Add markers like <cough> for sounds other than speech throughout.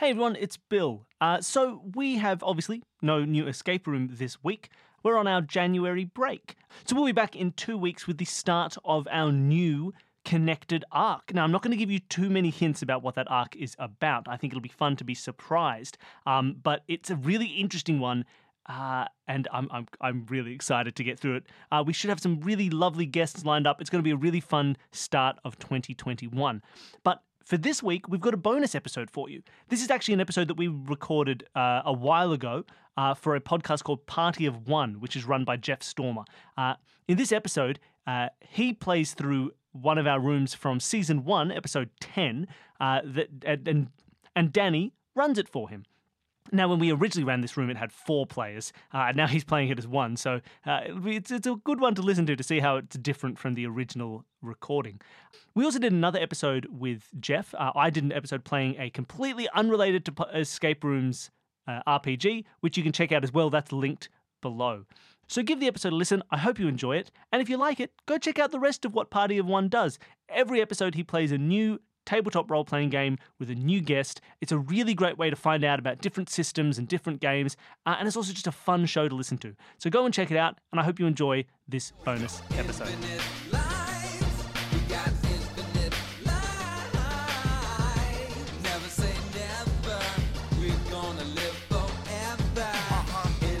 Hey everyone, it's Bill. Uh, so we have obviously no new escape room this week. We're on our January break. So we'll be back in two weeks with the start of our new connected arc. Now, I'm not going to give you too many hints about what that arc is about. I think it'll be fun to be surprised. Um, but it's a really interesting one. Uh, and I'm, I'm, I'm really excited to get through it. Uh, we should have some really lovely guests lined up. It's going to be a really fun start of 2021. But for this week, we've got a bonus episode for you. This is actually an episode that we recorded uh, a while ago uh, for a podcast called Party of One, which is run by Jeff Stormer. Uh, in this episode, uh, he plays through one of our rooms from season one, episode 10, uh, that, and, and Dani runs it for him. Now, when we originally ran this room, it had four players. Uh, now he's playing it as one, so uh, it's, it's a good one to listen to to see how it's different from the original recording. We also did another episode with Jeff. Uh, I did an episode playing a completely unrelated to escape rooms uh, RPG, which you can check out as well. That's linked below. So give the episode a listen. I hope you enjoy it. And if you like it, go check out the rest of what Party of One does. Every episode, he plays a new tabletop role playing game with a new guest. It's a really great way to find out about different systems and different games, uh, and it's also just a fun show to listen to. So go and check it out, and I hope you enjoy this bonus episode.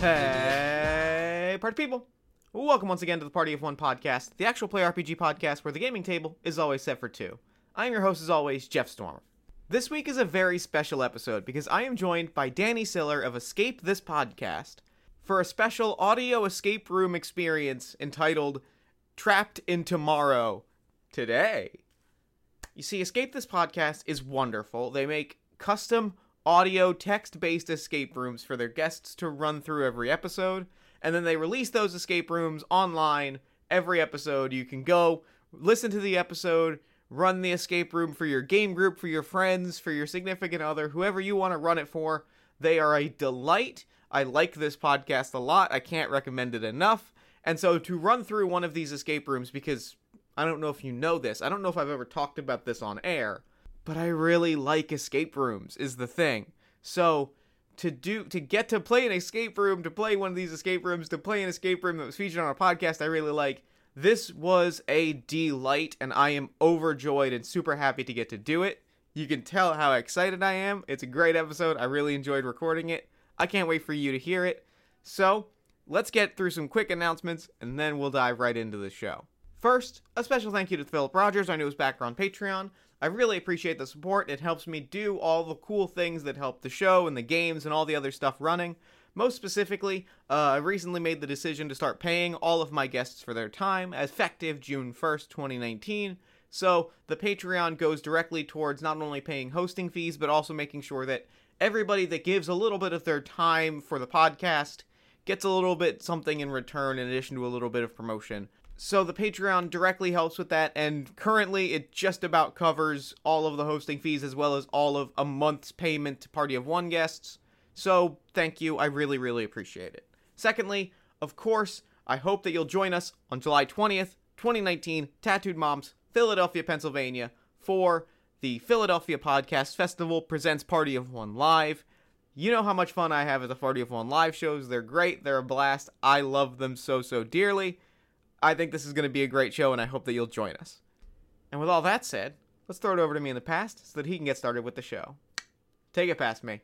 Hey, party people! Welcome once again to the Party of One podcast, the actual play RPG podcast where the gaming table is always set for two. I'm your host, as always, Jeff Stormer. This week is a very special episode because I am joined by Dani Siller of Escape This Podcast for a special audio escape room experience entitled Trapped in Tomorrow today. You see, Escape This Podcast is wonderful. They make custom audio text based escape rooms for their guests to run through every episode, and then they release those escape rooms online every episode. You can go listen to the episode run the escape room for your game group, for your friends, for your significant other, whoever you want to run it for. They are a delight. I like this podcast a lot. I can't recommend it enough. And so to run through one of these escape rooms, because I don't know if you know this, I don't know if I've ever talked about this on air, but I really like escape rooms, is the thing. So to do to get to play an escape room, to play one of these escape rooms, to play an escape room that was featured on our podcast, I really like. This was a delight, and I am overjoyed and super happy to get to do it. You can tell how excited I am. It's a great episode. I really enjoyed recording it. I can't wait for you to hear it. So, let's get through some quick announcements, and then we'll dive right into the show. First, a special thank you to Philip Rogers, our newest backer on Patreon. I really appreciate the support. It helps me do all the cool things that help the show and the games and all the other stuff running. Most specifically, uh, I recently made the decision to start paying all of my guests for their time, effective June 1st, 2019. So the Patreon goes directly towards not only paying hosting fees, but also making sure that everybody that gives a little bit of their time for the podcast gets a little bit something in return in addition to a little bit of promotion. So the Patreon directly helps with that, and currently it just about covers all of the hosting fees as well as all of a month's payment to Party of One guests. So, thank you. I really, really appreciate it. Secondly, of course, I hope that you'll join us on July 20th, 2019, Tattooed Moms, Philadelphia, Pennsylvania, for the Philadelphia Podcast Festival presents Party of One Live. You know how much fun I have at the Party of One live shows. They're great, they're a blast. I love them so, so dearly. I think this is going to be a great show, and I hope that you'll join us. And with all that said, let's throw it over to me in the past so that he can get started with the show. Take it past me.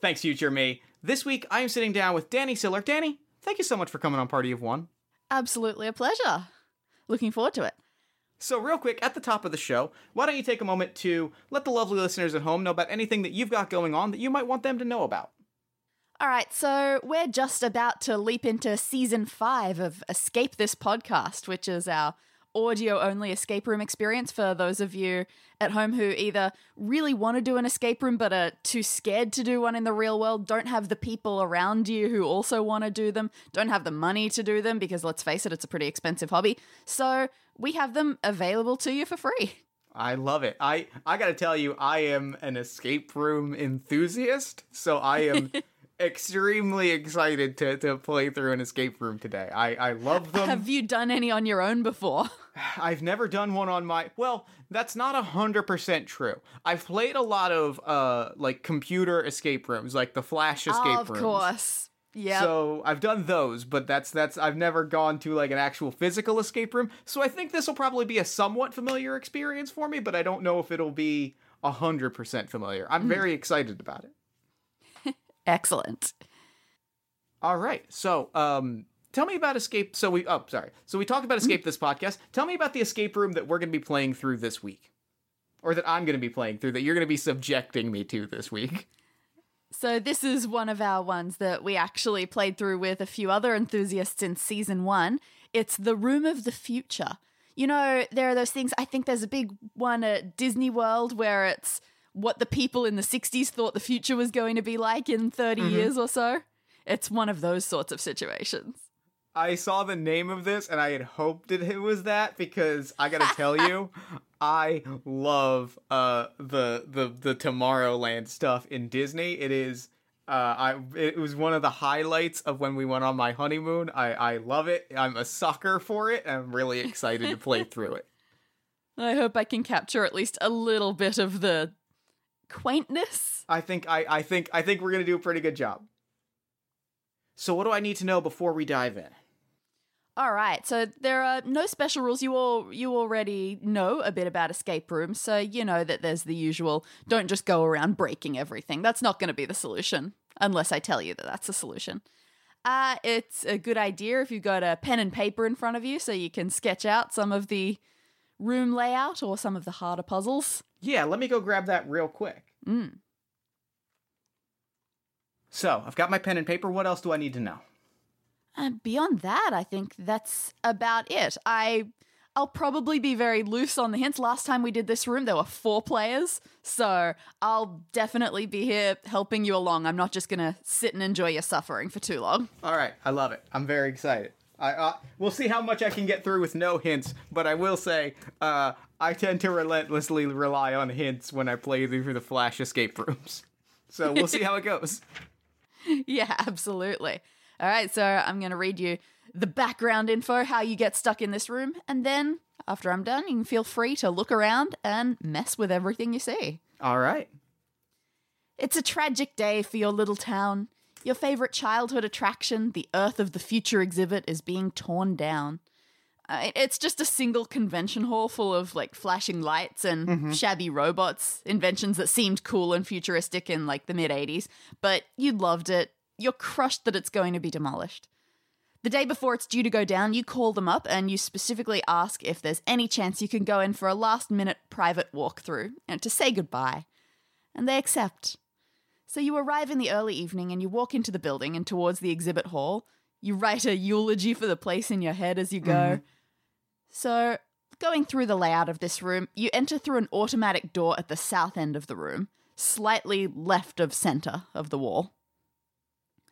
Thanks, future me. This week, I am sitting down with Dani Siller. Dani, thank you so much for coming on Party of One. Absolutely a pleasure. Looking forward to it. So, real quick, at the top of the show, why don't you take a moment to let the lovely listeners at home know about anything that you've got going on that you might want them to know about? All right, so we're just about to leap into season five of Escape This Podcast, which is our audio only escape room experience for those of you at home who either really want to do an escape room but are too scared to do one in the real world, don't have the people around you who also want to do them, don't have the money to do them because let's face it, it's a pretty expensive hobby. So we have them available to you for free. I love it. I I got to tell you I am an escape room enthusiast, so I am <laughs> extremely excited to, to play through an escape room today. I, I love them. Have you done any on your own before? <laughs> I've never done one on my well, that's not a hundred percent true. I've played a lot of uh like computer escape rooms, like the Flash escape oh, of rooms. Of course. Yeah. So I've done those, but that's that's I've never gone to like an actual physical escape room. So I think this will probably be a somewhat familiar experience for me, but I don't know if it'll be a hundred percent familiar. I'm very excited about it. Excellent. All right. So, um, tell me about escape. So we, oh, sorry. So we talked about escape this podcast. Tell me about the escape room that we're going to be playing through this week, or that I'm going to be playing through that you're going to be subjecting me to this week. So this is one of our ones that we actually played through with a few other enthusiasts in season one. It's the Room of the Future. You know, there are those things. I think there's a big one at Disney World where it's what the people in the 60s thought the future was going to be like in 30 years or so. It's one of those sorts of situations. I saw the name of this and I had hoped that it was that because I gotta tell you, <laughs> I love uh the the the Tomorrowland stuff in Disney. It is uh I it was one of the highlights of when we went on my honeymoon. I I love it. I'm a sucker for it. I'm really excited to play <laughs> through it. I hope I can capture at least a little bit of the quaintness. I think I I think I think we're gonna do a pretty good job. So what do I need to know before we dive in? All right, so there are no special rules. You all you already know a bit about escape rooms, so you know that there's the usual. Don't just go around breaking everything. That's not going to be the solution, unless I tell you that that's the solution. Uh, it's a good idea if you've got a pen and paper in front of you, so you can sketch out some of the room layout or some of the harder puzzles. Yeah, let me go grab that real quick. Mm. So, I've got my pen and paper. What else do I need to know? And beyond that, I think that's about it. I I'll probably be very loose on the hints. Last time we did this room, there were four players, so I'll definitely be here helping you along. I'm not just gonna sit and enjoy your suffering for too long. All right, I love it. I'm very excited. I uh, we'll see how much I can get through with no hints, but I will say uh, I tend to relentlessly rely on hints when I play through the Flash escape rooms. <laughs> So we'll see how it goes. <laughs> yeah, absolutely. All right, so I'm gonna read you the background info, how you get stuck in this room, and then after I'm done, you can feel free to look around and mess with everything you see. All right. It's a tragic day for your little town. Your favorite childhood attraction, the Earth of the Future exhibit, is being torn down. Uh, it's just a single convention hall full of like flashing lights and shabby robots, inventions that seemed cool and futuristic in like the mid 80s, but you loved it. You're crushed that it's going to be demolished. The day before it's due to go down, you call them up and you specifically ask if there's any chance you can go in for a last minute private walkthrough and to say goodbye. And they accept. So you arrive in the early evening and you walk into the building and towards the exhibit hall. You write a eulogy for the place in your head as you go. Mm-hmm. So, going through the layout of this room, you enter through an automatic door at the south end of the room, slightly left of center of the wall.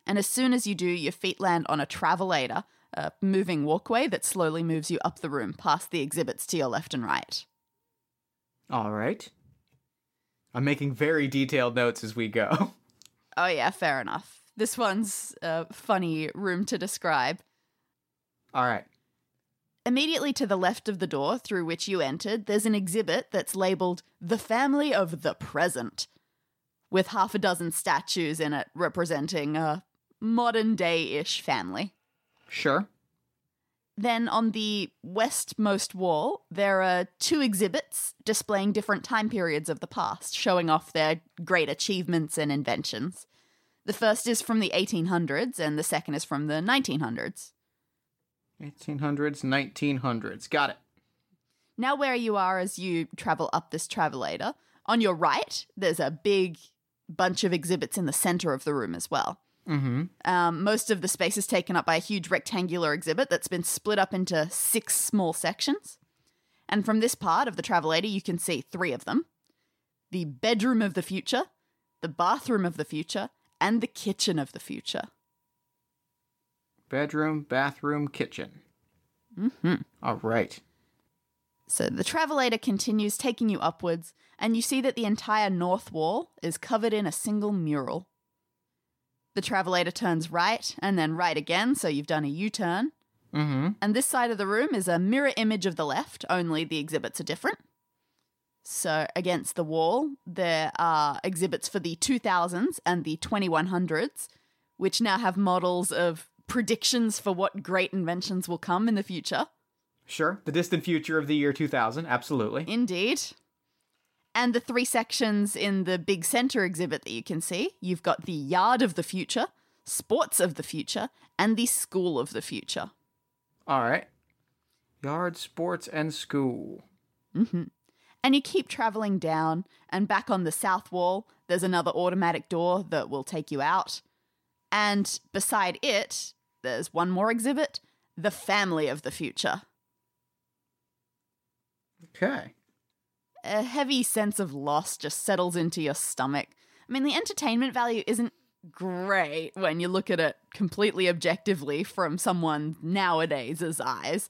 And as soon as you do, your feet land on a travelator, a moving walkway that slowly moves you up the room past the exhibits to your left and right. All right. I'm making very detailed notes as we go. <laughs> Oh, yeah, fair enough. This one's a funny room to describe. All right. Immediately to the left of the door through which you entered, there's an exhibit that's labeled The Family of the Present, with half a dozen statues in it representing a modern day ish family. Sure. Then on the westmost wall, there are two exhibits displaying different time periods of the past, showing off their great achievements and inventions. The first is from the 1800s, and the second is from the 1900s. 1800s, 1900s. Got it. Now, where you are as you travel up this travelator, on your right, there's a big bunch of exhibits in the center of the room as well. Mm-hmm. Um, most of the space is taken up by a huge rectangular exhibit that's been split up into six small sections. And from this part of the travelator, you can see three of them the bedroom of the future, the bathroom of the future, and the kitchen of the future. Bedroom, bathroom, kitchen. Mm-hmm. All right. So the travelator continues taking you upwards, and you see that the entire north wall is covered in a single mural. The travelator turns right and then right again, so you've done a U turn. Mm-hmm. And this side of the room is a mirror image of the left, only the exhibits are different. So against the wall, there are exhibits for the 2000s and the 2100s, which now have models of predictions for what great inventions will come in the future. Sure. The distant future of the year 2000. Absolutely. Indeed. And the three sections in the big center exhibit that you can see you've got the yard of the future, sports of the future, and the school of the future. All right. Yard, sports, and school. hmm And you keep traveling down, and back on the south wall, there's another automatic door that will take you out. And beside it, there's one more exhibit the family of the future. Okay. A heavy sense of loss just settles into your stomach. I mean, the entertainment value isn't great when you look at it completely objectively from someone nowadays' eyes.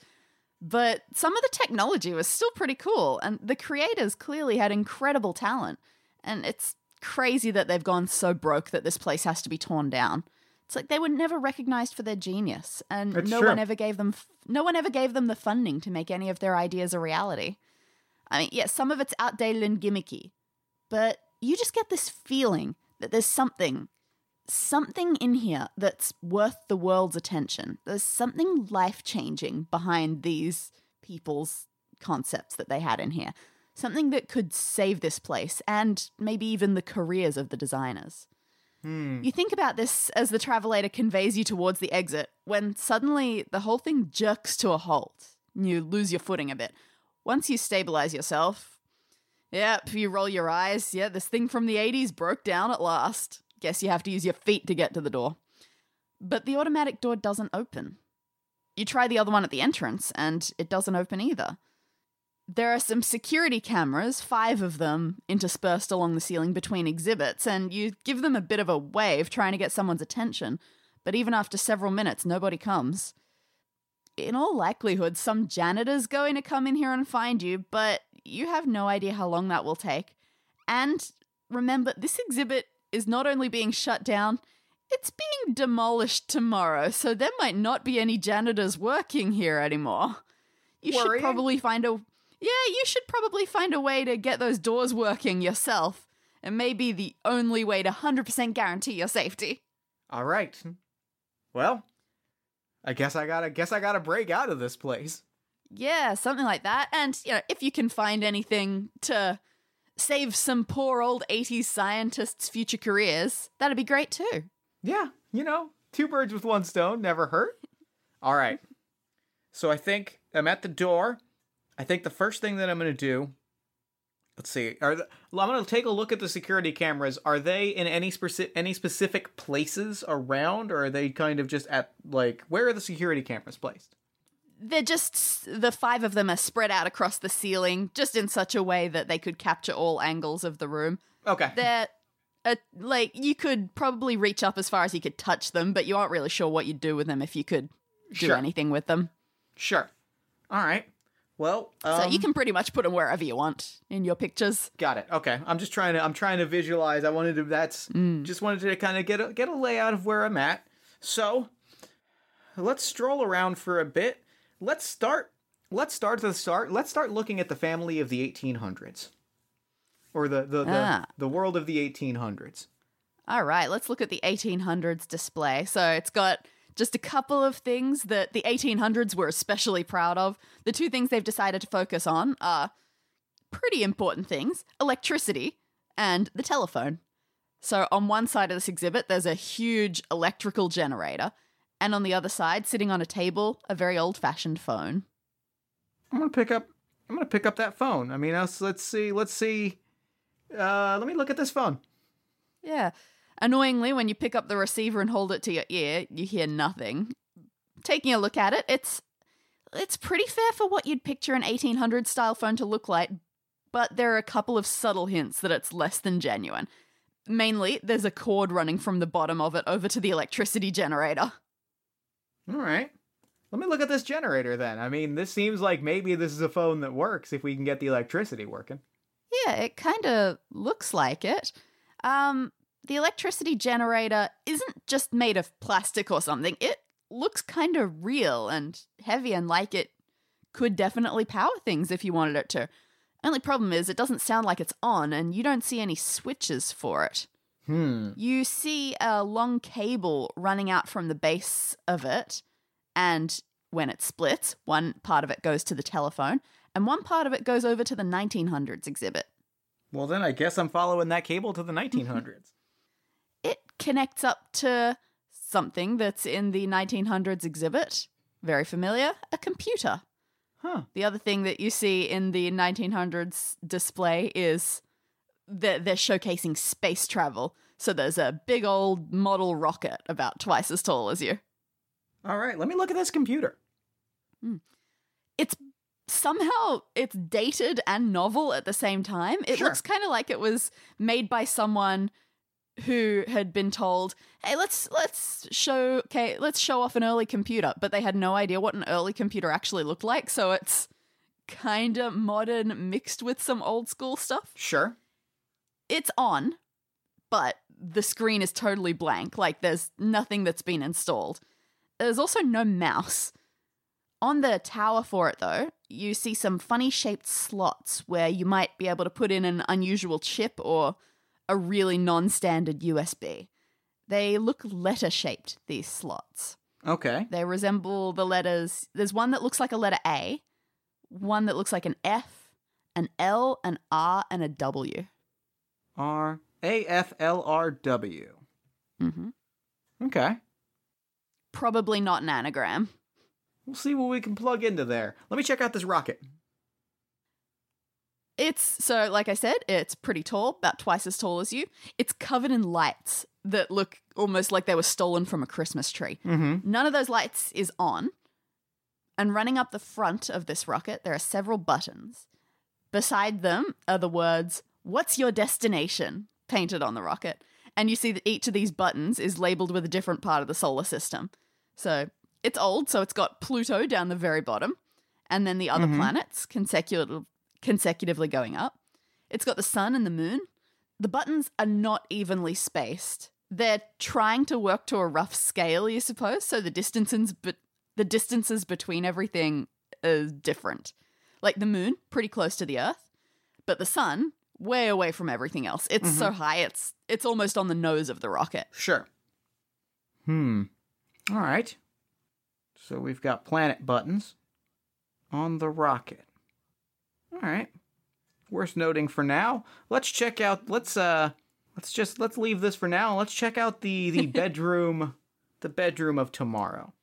But some of the technology was still pretty cool, and the creators clearly had incredible talent. And it's crazy that they've gone so broke that this place has to be torn down. It's like they were never recognized for their genius, and That's no true. one ever gave them f- no one ever gave them the funding to make any of their ideas a reality. I mean, yeah, some of it's outdated and gimmicky, but you just get this feeling that there's something something in here that's worth the world's attention. There's something life changing behind these people's concepts that they had in here. Something that could save this place and maybe even the careers of the designers. Hmm. You think about this as the travelator conveys you towards the exit when suddenly the whole thing jerks to a halt. You lose your footing a bit. Once you stabilize yourself, yep, you roll your eyes. Yeah, this thing from the 80s broke down at last. Guess you have to use your feet to get to the door. But the automatic door doesn't open. You try the other one at the entrance, and it doesn't open either. There are some security cameras, five of them, interspersed along the ceiling between exhibits, and you give them a bit of a wave trying to get someone's attention, but even after several minutes, nobody comes. In all likelihood, some janitor's going to come in here and find you, but you have no idea how long that will take. And remember, this exhibit is not only being shut down, it's being demolished tomorrow, so there might not be any janitors working here anymore. You should probably find a Yeah, you should probably find a way to get those doors working yourself. It may be the only way to 100% guarantee your safety. All right. Well, I guess I gotta guess I gotta break out of this place. Yeah, something like that. And, you know, if you can find anything to save some poor old 80s scientists' future careers, that'd be great too. Yeah, you know, two birds with one stone never hurt. All right. So I think I'm at the door. I think the first thing that I'm going to do Let's see. Are the, I'm going to take a look at the security cameras. Are they in any specific any specific places around or are they kind of just at like where are the security cameras placed? They're just, the five of them are spread out across the ceiling, just in such a way that they could capture all angles of the room. Okay. They're, uh, like, you could probably reach up as far as you could touch them, but you aren't really sure what you'd do with them if you could do Sure. anything with them. Sure. All right. Well, um, So you can pretty much put them wherever you want in your pictures. Got it. Okay. I'm just trying to I'm trying to visualize. I wanted to that's just wanted to kind of get a get a layout of where I'm at. So, let's stroll around for a bit. Let's start let's start to the start. Let's start looking at the family of the 1800s. Or the the the, Ah. the world of the 1800s. All right, let's look at the 1800s display. So it's got just a couple of things that the 1800s were especially proud of. The two things they've decided to focus on are pretty important things electricity and the telephone. So on one side of this exhibit, there's a huge electrical generator, and on the other side, sitting on a table, a very old fashioned phone. I'm going to pick up I'm to pick up that phone. I mean, let's let's see. Let's see. Uh let me look at this phone. Yeah. Annoyingly, when you pick up the receiver and hold it to your ear, you hear nothing. Taking a look at it, it's it's pretty fair for what you'd picture an 1800 style phone to look like, but there are a couple of subtle hints that it's less than genuine. Mainly, there's a cord running from the bottom of it over to the electricity generator. All right. Let me look at this generator then. I mean, this seems like maybe this is a phone that works if we can get the electricity working. Yeah, it kind of looks like it. Um, the electricity generator isn't just made of plastic or something. It looks kind of real and heavy and like it could definitely power things if you wanted it to. Only problem is it doesn't sound like it's on and you don't see any switches for it. Hmm. You see a long cable running out from the base of it, and when it splits, one part of it goes to the telephone, and one part of it goes over to the 1900s exhibit. Well, then I guess I'm following that cable to the 1900s. It connects up to something that's in the 1900s exhibit. Very familiar a computer. huh. The other thing that you see in the 1900s display is that they're showcasing space travel. So there's a big old model rocket about twice as tall as you. All right, let me look at this computer. Hmm. It's somehow it's dated and novel at the same time. It Sure. looks kind of like it was made by someone who had been told, "Hey, let's let's show okay, let's show off an early computer," but they had no idea what an early computer actually looked like, so it's kind of modern mixed with some old school stuff. Sure. It's on, but the screen is totally blank, like there's nothing that's been installed. There's also no mouse. On the tower for it, though, you see some funny shaped slots where you might be able to put in an unusual chip or a really non standard USB. They look letter shaped, these slots. Okay. They resemble the letters. There's one that looks like a letter A, one that looks like an F, an L, an R, and a W. R A F L R W. Mm-hmm. Okay. Probably not an anagram. We'll see what we can plug into there. Let me check out this rocket. It's so, like I said, it's pretty tall, about twice as tall as you. It's covered in lights that look almost like they were stolen from a Christmas tree. Mm-hmm. None of those lights is on. And running up the front of this rocket, there are several buttons. Beside them are the words, What's your destination? painted on the rocket. And you see that each of these buttons is labeled with a different part of the solar system. So it's old, so it's got Pluto down the very bottom, and then the other Mhm. planets consecutive, consecutively going up. It's got the sun and the moon. The buttons are not evenly spaced. They're trying to work to a rough scale, you suppose, so the distances but the distances between everything is different. Like the moon, pretty close to the Earth, but the sun, way away from everything else. It's so high, it's it's almost on the nose of the rocket. Sure. Hmm. All right. So we've got planet buttons on the rocket. All right. Worth noting for now. Let's check out. Let's uh. Let's just let's leave this for now. Let's check out the the <laughs> bedroom, the bedroom of tomorrow.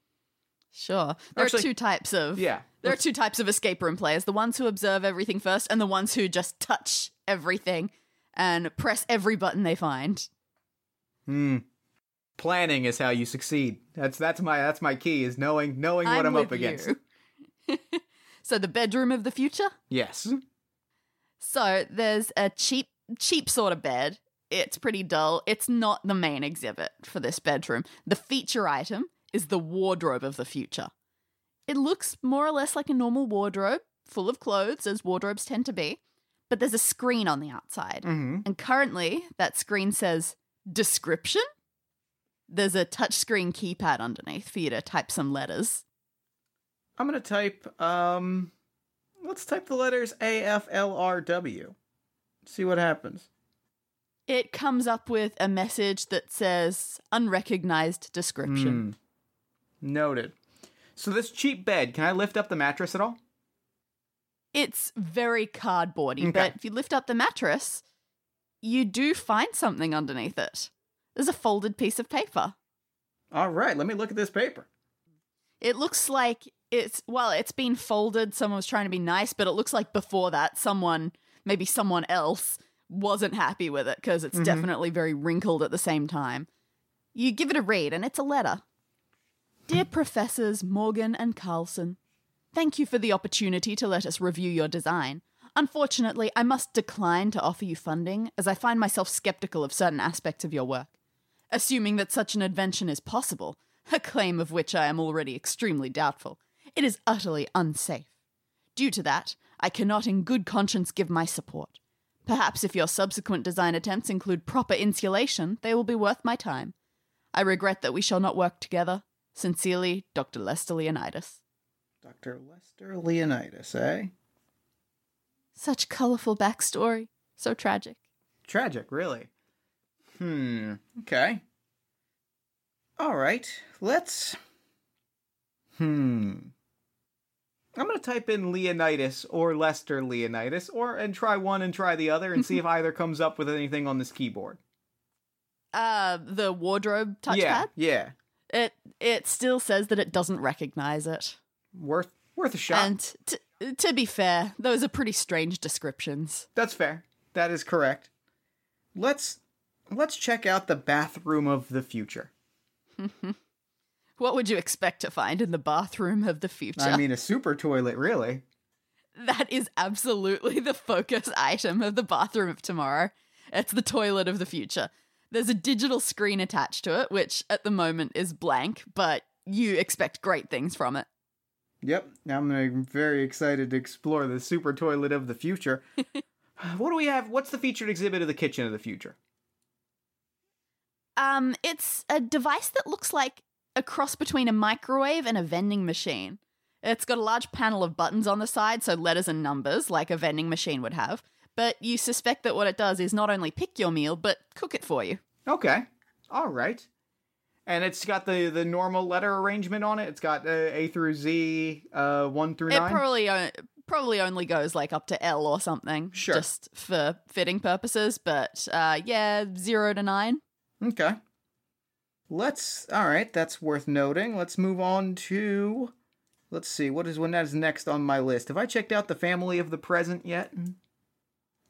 Sure. There Actually- are two types of Yeah. There are two types of escape room players the ones who observe everything first, and the ones who just touch everything and press every button they find. Hmm. Planning is how you succeed. That's that's my that's my key is knowing knowing what I'm, up against. <laughs> so, the bedroom of the future? Yes. So, there's a cheap, cheap sort of bed. It's pretty dull. It's not the main exhibit for this bedroom. The feature item is the wardrobe of the future. It looks more or less like a normal wardrobe, full of clothes, as wardrobes tend to be, but there's a screen on the outside. Mm-hmm. And currently, that screen says description. There's a touchscreen keypad underneath for you to type some letters. I'm gonna type um let's type the letters A F L R W. See what happens. It comes up with a message that says unrecognized description. Hmm. Noted. So this cheap bed, can I lift up the mattress at all? It's very cardboardy, Okay. but if you lift up the mattress, you do find something underneath it. There's a folded piece of paper. All right, let me look at this paper. It looks like it's well, it's been folded. Someone was trying to be nice, but it looks like before that, someone, maybe someone else, wasn't happy with it because it's Mhm. definitely very wrinkled at the same time. You give it a read, and it's a letter. Dear Professors Morgan and Carlson, thank you for the opportunity to let us review your design. Unfortunately, I must decline to offer you funding as I find myself skeptical of certain aspects of your work. Assuming that such an invention is possible, a claim of which I am already extremely doubtful, it is utterly unsafe. Due to that, I cannot in good conscience give my support. Perhaps if your subsequent design attempts include proper insulation, they will be worth my time. I regret that we shall not work together. Sincerely, Dr. Lester Leonidas. Dr. Lester Leonidas, eh? Such colorful backstory. So tragic. Tragic, really. Hmm, okay. All right, let's. Hmm. I'm gonna type in Leonidas or Lester Leonidas, or and try one and try the other, and see if <laughs> either comes up with anything on this keyboard. Uh, the wardrobe touchpad. Yeah, yeah. It it still says that it doesn't recognize it. Worth worth a shot. And t- to be fair, those are pretty strange descriptions. That's fair. That is correct. Let's let's check out the bathroom of the future. <laughs> What would you expect to find in the bathroom of the future? I mean, a super toilet, really. that is absolutely the focus item of the bathroom of tomorrow. It's the toilet of the future. There's a digital screen attached to it, which at the moment is blank, but you expect great things from it. Yep, I'm very excited to explore the super toilet of the future. <laughs> what do we have? What's the featured exhibit of the kitchen of the future? Um, it's a device that looks like a cross between a microwave and a vending machine. It's got a large panel of buttons on the side, so letters and numbers, like a vending machine would have. But you suspect that what it does is not only pick your meal, but cook it for you. Okay, all right. And it's got the the normal letter arrangement on it. It's got uh, A through Z, uh, one through It nine. probably o- probably only goes like up to L or something, Sure. just for fitting purposes. But uh, yeah, zero to nine. Okay. Let's. All right, that's worth noting. Let's move on to. Let's see what is what is next on my list. Have I checked out the family of the present yet?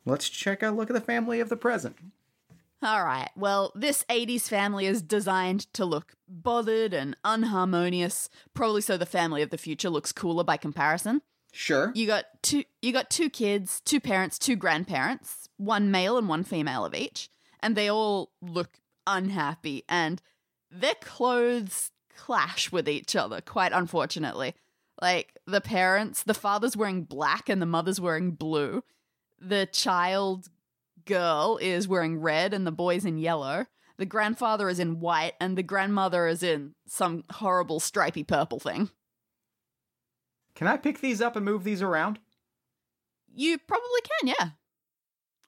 Let's check out. Look at the family of the present. All right. Well, this 80s family is designed to look bothered and unharmonious, probably so the family of the future looks cooler by comparison. Sure. You got two you got two kids, two parents, two grandparents, one male and one female of each, and they all look unhappy and their clothes clash with each other quite unfortunately. Like the parents, the father's wearing black and the mother's wearing blue. The child girl is wearing red and the boy's in yellow. The grandfather is in white and the grandmother is in some horrible stripy purple thing. Can I pick these up and move these around? You probably can, yeah.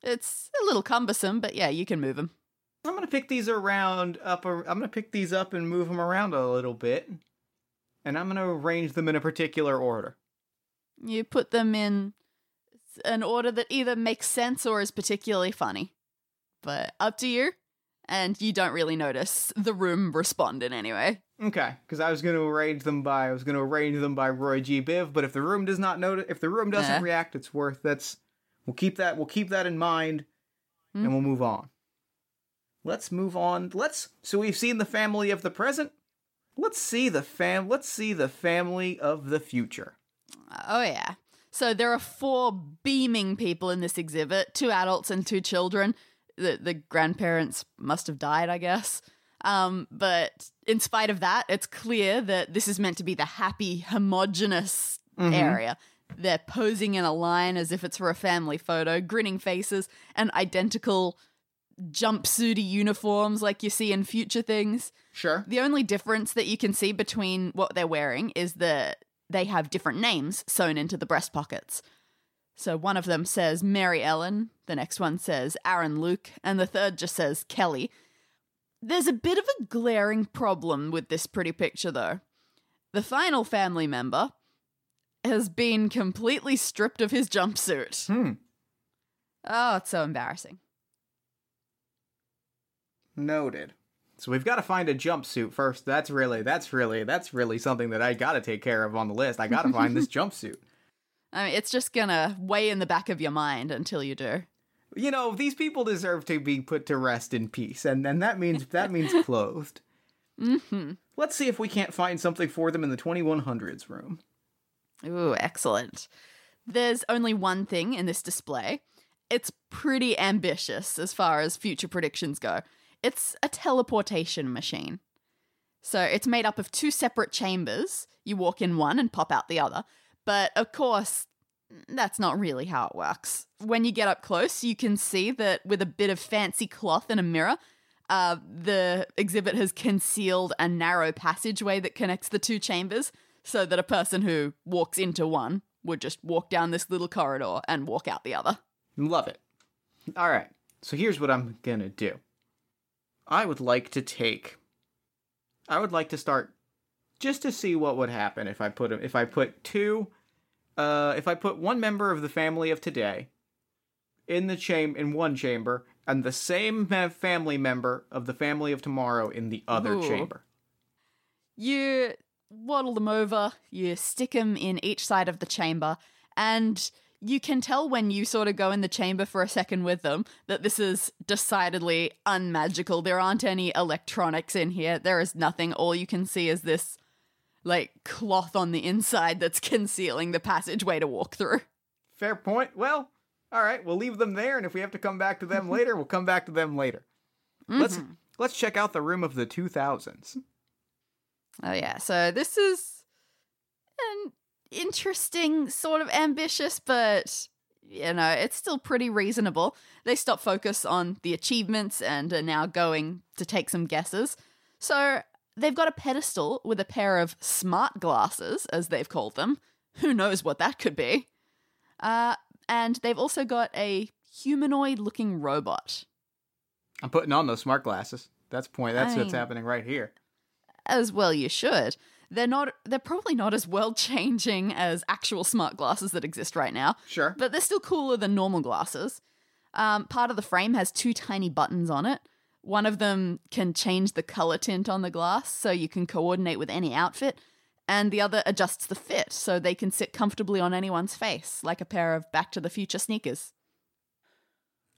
It's a little cumbersome, but yeah, you can move them. I'm gonna pick these around up. I'm gonna pick these up and move them around a little bit, and I'm gonna arrange them in a particular order. You put them in an order that either makes sense or is particularly funny. But up to you. And you don't really notice the room respond in any way. Okay, because I was gonna arrange them by I was gonna arrange them by Roy G. Biv, but if the room does not notice, if the room doesn't Eh. react, it's worth that's. We'll keep that. We'll keep that in mind, Hmm. and we'll move on. Let's move on. Let's. So we've seen the family of the present. Let's see the fam. Let's see the family of the future. Oh, yeah. So there are four beaming people in this exhibit two adults and two children. The, the grandparents must have died, I guess. Um, but in spite of that, it's clear that this is meant to be the happy, homogenous area. They're posing in a line as if it's for a family photo, grinning faces, and identical jumpsuity uniforms like you see in future things. Sure. The only difference that you can see between what they're wearing is that they have different names sewn into the breast pockets. So one of them says Mary Ellen, the next one says Aaron Luke, and the third just says Kelly. There's a bit of a glaring problem with this pretty picture, though. The final family member has been completely stripped of his jumpsuit. Hmm. Oh, it's so embarrassing. Noted. So we've got to find a jumpsuit first. That's really, that's really, that's really something that I got to take care of on the list. I got to find this <laughs> jumpsuit. I mean, it's just gonna weigh in the back of your mind until you do. You know, these people deserve to be put to rest in peace, and and that means that means <laughs> clothed. hmm Let's see if we can't find something for them in the 2100s room. Ooh, excellent. There's only one thing in this display. It's pretty ambitious as far as future predictions go. It's a teleportation machine. So it's made up of two separate chambers. You walk in one and pop out the other. But of course, that's not really how it works. When you get up close, you can see that with a bit of fancy cloth and a mirror, uh, the exhibit has concealed a narrow passageway that connects the two chambers so that a person who walks into one would just walk down this little corridor and walk out the other. Love it. All right. So here's what I'm going to do. I would like to take I would like to start just to see what would happen if I put if I put two uh if I put one member of the family of today in the chamber in one chamber and the same family member of the family of tomorrow in the other Ooh. chamber. You waddle them over, you stick them in each side of the chamber, and you can tell when you sort of go in the chamber for a second with them that this is decidedly unmagical. There aren't any electronics in here. There is nothing. All you can see is this like cloth on the inside that's <laughs> concealing the passageway to walk through. Fair point. Well, all right, we'll leave them there and if we have to come back to them <laughs> later, we'll come back to them later. Let's mm-hmm. let's check out the room of the 2000s. Oh yeah. So this is an interesting, sort of ambitious, but you know, it's still pretty reasonable. They stop focus on the achievements and are now going to take some guesses. So they've got a pedestal with a pair of smart glasses, as they've called them. Who knows what that could be? Uh, and they've also got a humanoid looking robot. I'm putting on those smart glasses. That's point. That's what's happening right here. as well you should they're not they're probably not as world changing as actual smart glasses that exist right now Sure. but they're still cooler than normal glasses um, part of the frame has two tiny buttons on it one of them can change the color tint on the glass so you can coordinate with any outfit and the other adjusts the fit so they can sit comfortably on anyone's face like a pair of back to the future sneakers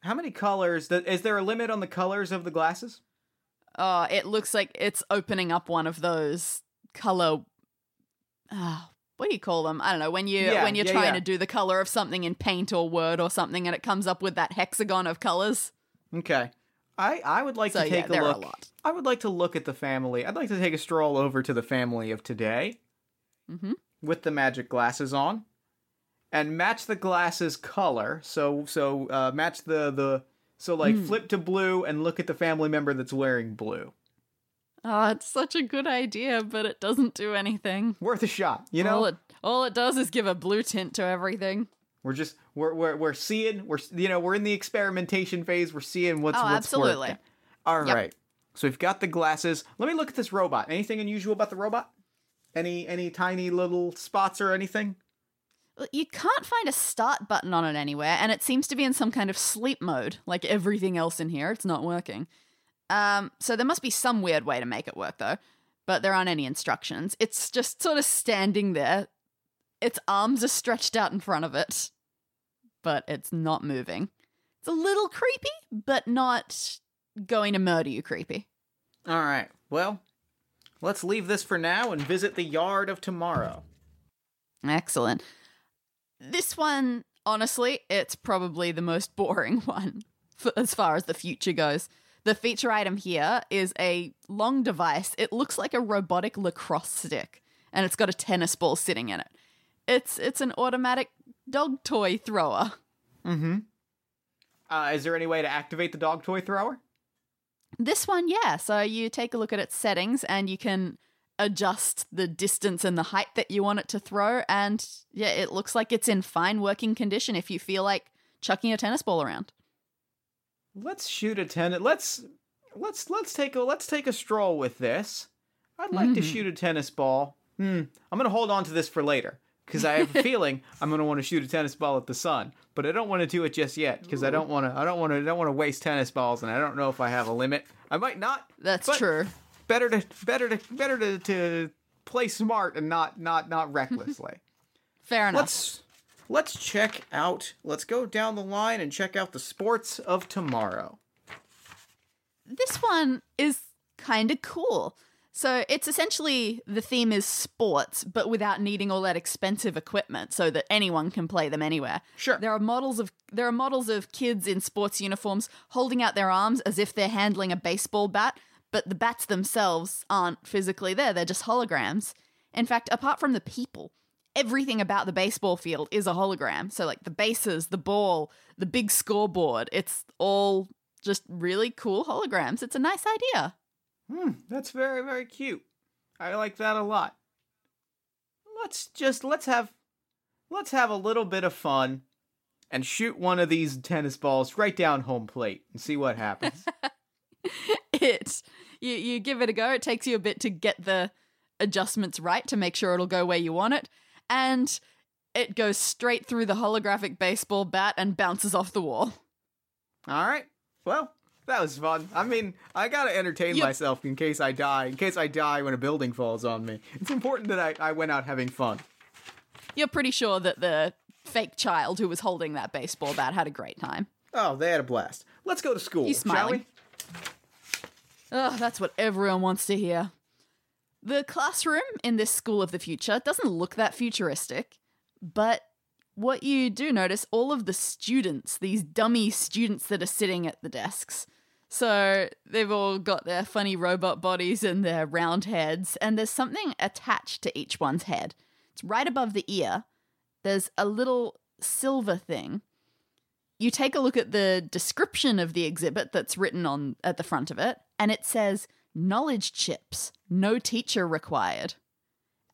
How many colors? Is there a limit on the colors of the glasses? Oh, it looks like it's opening up one of those color. Ah, what do you call them? I don't know. When you Yeah, when you're yeah, trying yeah. to do the color of something in Paint or Word or something, and it comes up with that hexagon of colors. Okay. I I would like So, to take a look. lot. I would like to look at the family. I'd like to take a stroll over to the family of today hmm with the magic glasses on, and match the glasses color. So so uh, match the the so like Hmm. flip to blue and look at the family member that's wearing blue. Oh, it's such a good idea, but it doesn't do anything. Worth a shot. You know. all it all it does is give a blue tint to everything. We're just we're we're we're seeing we're you know we're in the experimentation phase. We're seeing what's Oh, what's absolutely. working. All right. Yep. So we've got the glasses. Let me look at this robot. Anything unusual about the robot? Any any tiny little spots or anything? You can't find a start button on it anywhere, and it seems to be in some kind of sleep mode, like everything else in here. It's not working. Um, so there must be some weird way to make it work, though. But there aren't any instructions. It's just sort of standing there. Its arms are stretched out in front of it, but it's not moving. It's a little creepy, but not going to murder you creepy. All right. Well, let's leave this for now and visit the yard of tomorrow. Excellent. This one, honestly, it's probably the most <laughs> boring one <laughs> as far as the future goes. The feature item here is a long device. It looks like a robotic lacrosse stick, and it's got a tennis ball sitting in it. It's it's an automatic dog toy thrower. Mm-hmm. Uh, is there any way to activate the dog toy thrower? This one, yeah. So you take a look at its settings and you can adjust the distance and the height that you want it to throw. And yeah, it looks like it's in fine working condition if you feel like chucking a tennis ball around. Let's shoot a tennis. Let's let's let's take a let's take a stroll with this. I'd like to Mhm. shoot a tennis ball. Hmm. I'm gonna hold on to this for later because I have a <laughs> feeling I'm gonna want to shoot a tennis ball at the sun, but I don't want to do it just yet because I don't want to. I don't want to. I don't want to waste tennis balls, and I don't know if I have a limit. I might not. That's true. Better to better to better to, to play smart and not not not recklessly. <laughs> Fair enough. let's let's check out. Let's go down the line and check out the sports of tomorrow. This one is kind of cool. So it's essentially the theme is sports, but without needing all that expensive equipment, so that anyone can play them anywhere. Sure. There are models of there are models of kids in sports uniforms holding out their arms as if they're handling a baseball bat, but the bats themselves aren't physically there. They're just holograms. In fact, apart from the people, everything about the baseball field is a hologram. So, like the bases, the ball, the big scoreboard, it's all just really cool holograms. It's a nice idea. Hmm, that's very, very cute. I like that a lot. Let's just let's have let's have a little bit of fun and shoot one of these tennis balls right down home plate and see what happens. <laughs> it you you give it a go. It takes you a bit to get the adjustments right to make sure it'll go where you want it. And it goes straight through the holographic baseball bat and bounces off the wall. All right. Well, that was fun. I mean, I gotta entertain Yep. myself in case I die. In case I die when a building falls on me. It's important that I, I went out having fun. You're pretty sure that the fake child who was holding that baseball bat had a great time. Oh, they had a blast. Let's go to school, He's shall we? Ugh, that's what everyone wants to hear. The classroom in this school of the future doesn't look that futuristic, but what you do notice all of the students, these dummy students that are sitting at the desks. So they've all got their funny robot bodies and their round heads, and there's something attached to each one's head. It's right above the ear. There's a little silver thing. You take a look at the description of the exhibit that's written on at the front of it, and it says knowledge chips, no teacher required.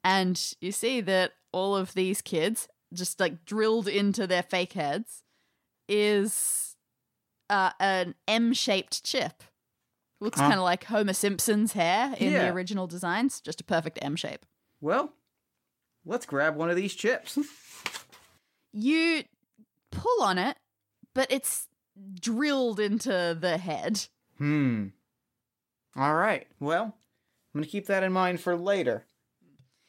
And you see that all of these kids, just like drilled into their fake heads, is uh, an M shaped chip. Looks Huh. kind of like Homer Simpson's hair in Yeah. the original designs, just a perfect M shape. Well, let's grab one of these chips. <laughs> You pull on it, but it's drilled into the head. Hmm. All right. Well, I'm going to keep that in mind for later.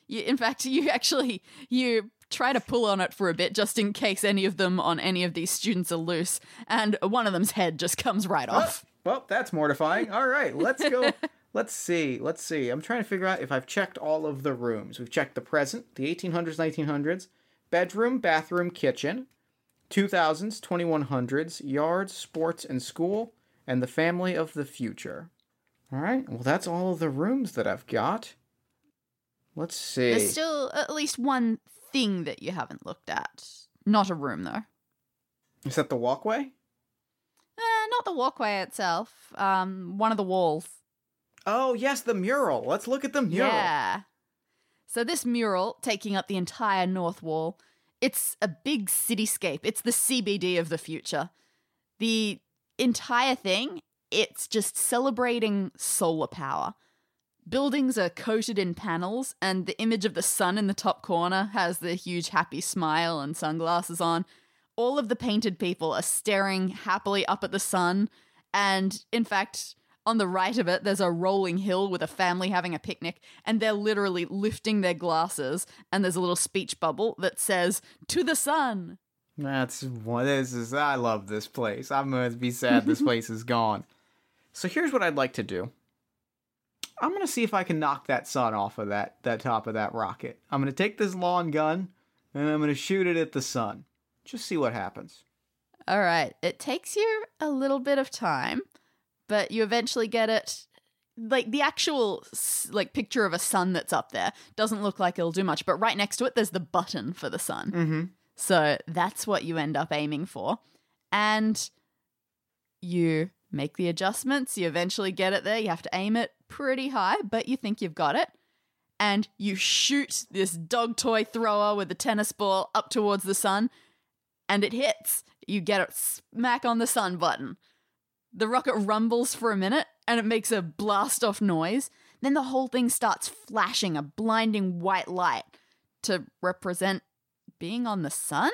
You, in fact, <laughs> you actually you try to pull on it for a bit just in case any of them on any of these students are loose, and one of them's head just comes right oh, off. Well, that's mortifying. All right, let's go. <laughs> let's see. Let's see. I'm trying to figure out if I've checked all of the rooms. We've checked the present, the 1800s, 1900s, bedroom, bathroom, kitchen, 2000s, 2100s, yards, sports, and school, and the family of the future. All right. Well, that's all of the rooms that I've got. Let's see. There's still at least one thing that you haven't looked at. Not a room though. Is that the walkway? Eh, not the walkway itself. Um, one of the walls. Oh, yes, the mural. Let's look at the mural. Yeah. So this mural taking up the entire north wall, it's a big cityscape. It's the CBD of the future. The entire thing, it's just celebrating solar power. Buildings are coated in panels, and the image of the sun in the top corner has the huge happy smile and sunglasses on. All of the painted people are staring happily up at the sun, and in fact, on the right of it, there's a rolling hill with a family having a picnic, and they're literally lifting their glasses, and there's a little speech bubble that says, To the sun! That's what this is. I love this place. I'm going to be sad this <laughs> place is gone. So here's what I'd like to do. I'm going to see if I can knock that sun off of that that top of that rocket. I'm going to take this lawn gun and I'm going to shoot it at the sun. Just see what happens. All right, it takes you a little bit of time, but you eventually get it. Like the actual like picture of a sun that's up there doesn't look like it'll do much, but right next to it there's the button for the sun. Mhm. So that's what you end up aiming for. And you make the adjustments, you eventually get it there. You have to aim it pretty high, but you think you've got it. And you shoot this dog toy thrower with a tennis ball up towards the sun, and it hits. You get it smack on the sun button. The rocket rumbles for a minute and it makes a blast off noise. Then the whole thing starts flashing a blinding white light to represent being on the sun.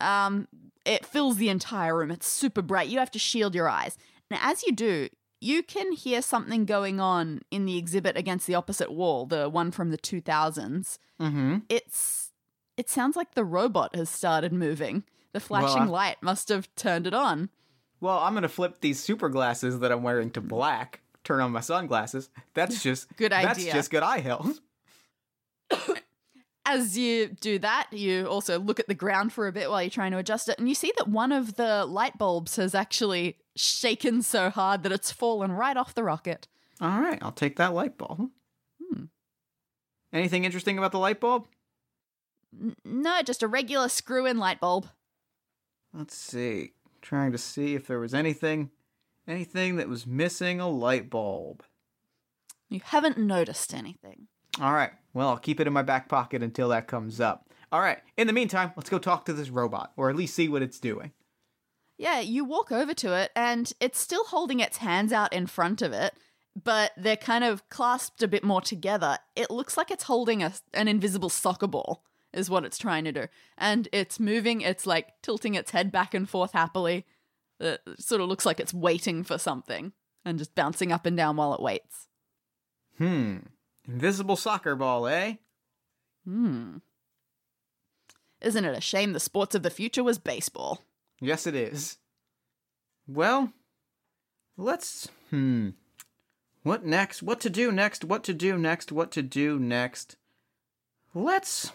Um, it fills the entire room. It's super bright. You have to shield your eyes. And as you do, you can hear something going on in the exhibit against the opposite wall, the one from the 2000s. Mhm. It's it sounds like the robot has started moving. The flashing I- light must have turned it on. Well, I'm going to flip these super glasses that I'm wearing to black. Turn on my sunglasses. That's <laughs> just Good idea. That's just good eye health. <coughs> As you do that, you also look at the ground for a bit while you're trying to adjust it, and you see that one of the light bulbs has actually shaken so hard that it's fallen right off the rocket. All right, I'll take that light bulb. Hmm. Anything interesting about the light bulb? N- no, just a regular screw in light bulb. Let's see. Trying to see if there was anything anything that was missing a light bulb. You haven't noticed anything. All right. Well, I'll keep it in my back pocket until that comes up. All right. In the meantime, let's go talk to this robot or at least see what it's doing. Yeah, you walk over to it and it's still holding its hands out in front of it, but they're kind of clasped a bit more together. It looks like it's holding a, an invisible soccer ball, is what it's trying to do. And it's moving, it's like tilting its head back and forth happily. It sort of looks like it's waiting for something and just bouncing up and down while it waits. Hmm. Invisible soccer ball, eh? Hmm. Isn't it a shame the sports of the future was baseball? Yes, it is. Well, let's. Hmm. What next? What to do next? What to do next? What to do next? Let's.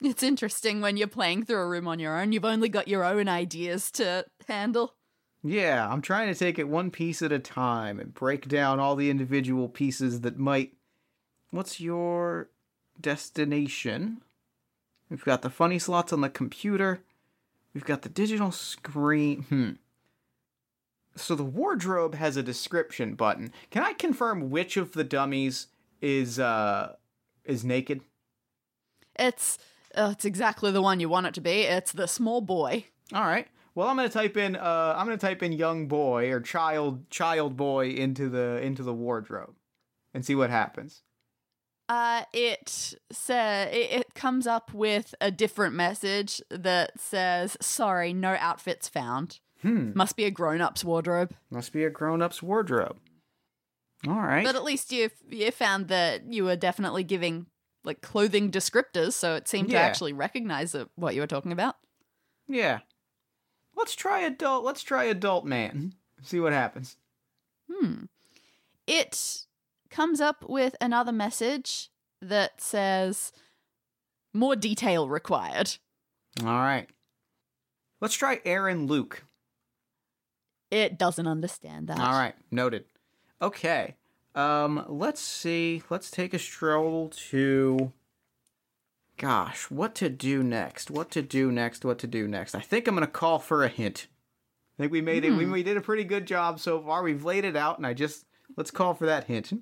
It's interesting when you're playing through a room on your own, you've only got your own ideas to handle. Yeah, I'm trying to take it one piece at a time and break down all the individual pieces that might. What's your destination? We've got the funny slots on the computer. We've got the digital screen. Hmm. So the wardrobe has a description button. Can I confirm which of the dummies is uh is naked? It's uh, it's exactly the one you want it to be. It's the small boy. All right. Well, I'm gonna type in uh I'm gonna type in young boy or child child boy into the into the wardrobe and see what happens. Uh, it sa- it, it comes up with a different message that says, "Sorry, no outfits found. Hmm. Must be a grown-up's wardrobe." Must be a grown-up's wardrobe. All right. But at least you you found that you were definitely giving like clothing descriptors, so it seemed to actually recognize it- what you were talking about. yeah. Let's try adult. Let's try adult man. See what happens. Hmm. It comes up with another message that says, "More detail required." All right. Let's try Aaron Luke. It doesn't understand that. All right, noted. Okay. Um, let's see. Let's take a stroll to Gosh, what to do next? What to do next? What to do next? I think I'm going to call for a hint. I think we made it we, we did a pretty good job so far. We've laid it out and I just let's call for that hint.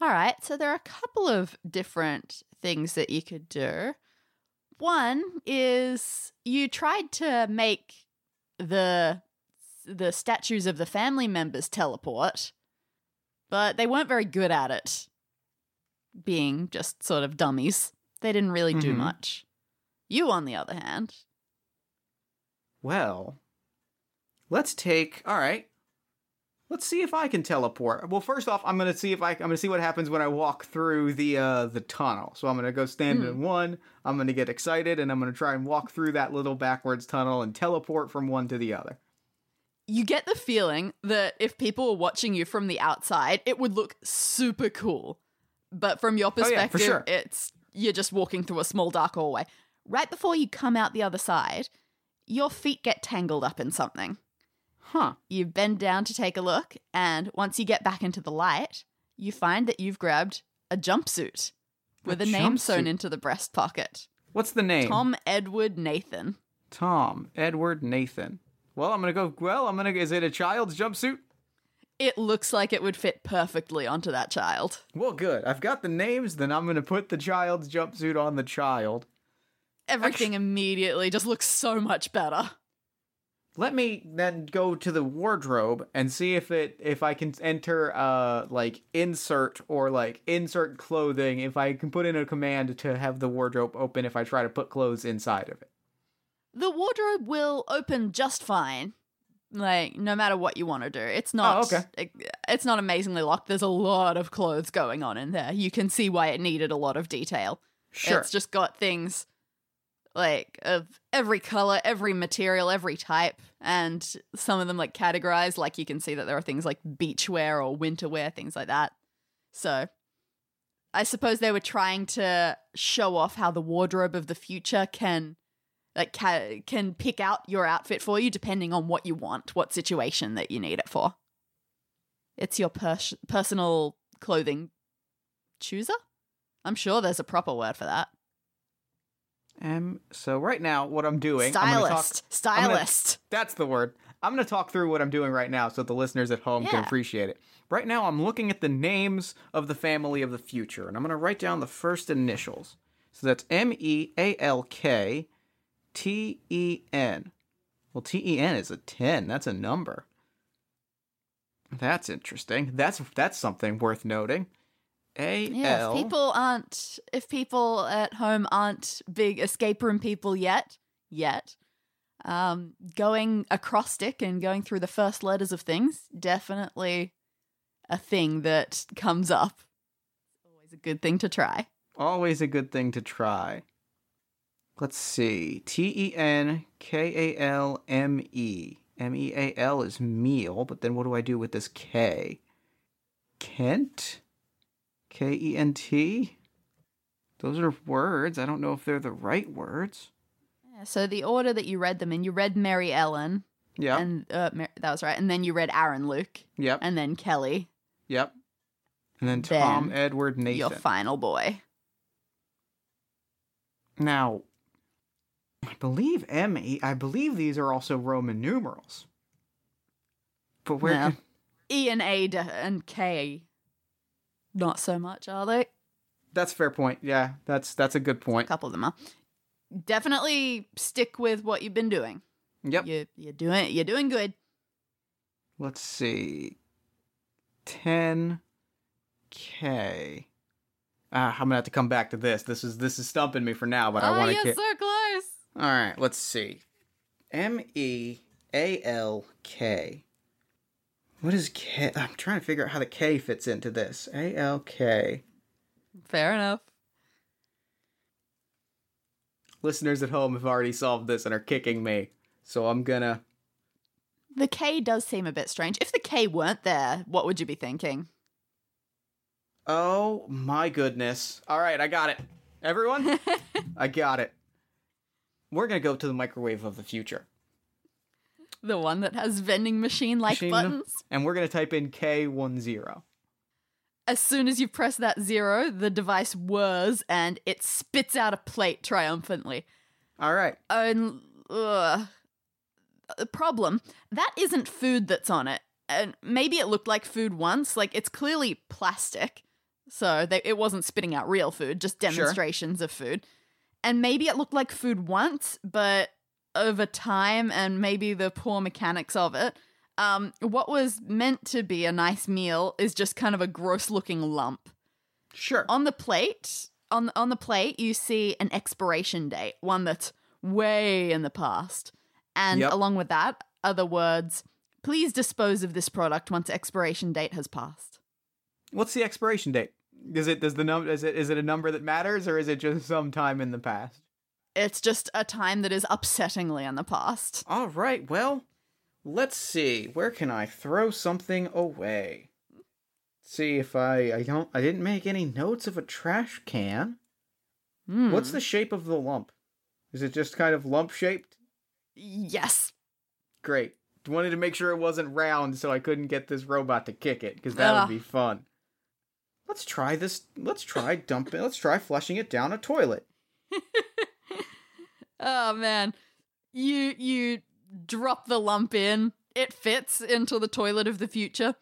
All right, so there are a couple of different things that you could do. One is you tried to make the the statues of the family members teleport, but they weren't very good at it. Being just sort of dummies. They didn't really do Mhm. much. You on the other hand, Well, let's take. All right. Let's see if I can teleport. Well, first off, I'm gonna see if I I'm gonna see what happens when I walk through the uh the tunnel. So I'm gonna go stand in one. I'm gonna get excited, and I'm gonna try and walk through that little backwards tunnel and teleport from one to the other. you get the feeling that if people were watching you from the outside, it would look super cool. But from your Oh, yeah, perspective, sure. it's you're just walking through a small dark hallway. Right before you come out the other side, your feet get tangled up in something. Huh. You bend down to take a look, and once you get back into the light, you find that you've grabbed a jumpsuit with a, name sewn into the breast pocket. What's the name? Tom Edward Nathan. Tom Edward Nathan. Well, I'm gonna go. Well, I'm gonna. Is it a child's jumpsuit? It looks like it would fit perfectly onto that child. Well, good. I've got the names. Then I'm gonna put the child's jumpsuit on the child. Everything immediately just looks so much better. Let me then go to the wardrobe and see if it if I can enter uh like insert or like insert clothing if I can put in a command to have the wardrobe open if I try to put clothes inside of it. The wardrobe will open just fine. Like no matter what you want to do. It's not Oh, okay. it- it's not amazingly locked. There's a lot of clothes going on in there. You can see why it needed a lot of detail. Sure. It's just got things like of every color, every material, every type, and some of them like categorized. Like you can see that there are things like beach wear or winter wear, things like that. So I suppose they were trying to show off how the wardrobe of the future can like ca- can pick out your outfit for you depending on what you want, what situation that you need it for. It's your pers- personal clothing chooser. I'm sure there's a proper word for that. M. So right now, what I'm doing, I'm talk- Stylist. Gonna- Stylist. that's the word. I'm going to talk through what I'm doing right now so the listeners at home can appreciate it. Right now, I'm looking at the names of the family of the future, and I'm going to write down the first initials. So that's M E A L K T E N. Well, T E N is a 10. That's a number. That's interesting. That's that's something worth noting. A Yeah, if people aren't, if people at home aren't big escape room people yet, yet, um, going acrostic and going through the first letters of things, definitely a thing that comes up. Always a good thing to try. Always a good thing to try. Let's see. T E N K A L M E. M E A L is meal, but then what do I do with this K? Kent? K E N T? Those are words. I don't know if they're the right words. Yeah, so the order that you read them in, you read Mary Ellen, Yep. and uh, Mar- that was right, and then you read Aaron Luke, yep. and then Kelly, Yep. And then Tom Then Edward Nathan. your final boy. Now, I believe M E. I believe these are also Roman numerals. But where? No. could- E and A and K, not so much, are they? That's a fair point. Yeah, that's that's a good point. A couple of them are. Definitely stick with what you've been doing. Yep. You you're doing you're doing good. Let's see. 10 K. Ah, I'm gonna have to come back to this. This is this is stumping me for now, but I oh, want you're to. so close. All right, let's see. M E A L K. What is K? I'm trying to figure out how the K fits into this. A L K. Fair enough. Listeners at home have already solved this and are kicking me, so I'm gonna. The K does seem a bit strange. If the K weren't there, what would you be thinking? Oh my goodness! All right, I got it. Everyone, <laughs> I got it. We're gonna go to the microwave of the future. The one that has vending machine like buttons. and we're gonna type in K10. As soon as you press that zero, the device whirs and it spits out a plate triumphantly. All right. And the problem that isn't food that's on it. And maybe it looked like food once. Like it's clearly plastic, so they, it wasn't spitting out real food, just Sure. demonstrations of food. And maybe it looked like food once, but over time and maybe the poor mechanics of it, um, what was meant to be a nice meal is just kind of a gross-looking lump Sure. on the plate on on the plate you see an expiration date one that's way in the past and Yep. along with that are the words please dispose of this product once expiration date has passed What's the expiration date? Is it does the number is it is it a number that matters or is it just some time in the past? It's just a time that is upsettingly in the past All right. Well, let's see. Where can I throw something away? See if I I don't I didn't make any notes of a trash can. Hmm. What's the shape of the lump? Is it just kind of lump shaped? yes Great. Wanted to make sure it wasn't round so I couldn't get this robot to kick it because that Ugh. would be fun. Let's try this. Let's try dumping. Let's try flushing it down a toilet. <laughs> oh man. You you drop the lump in. It fits into the toilet of the future.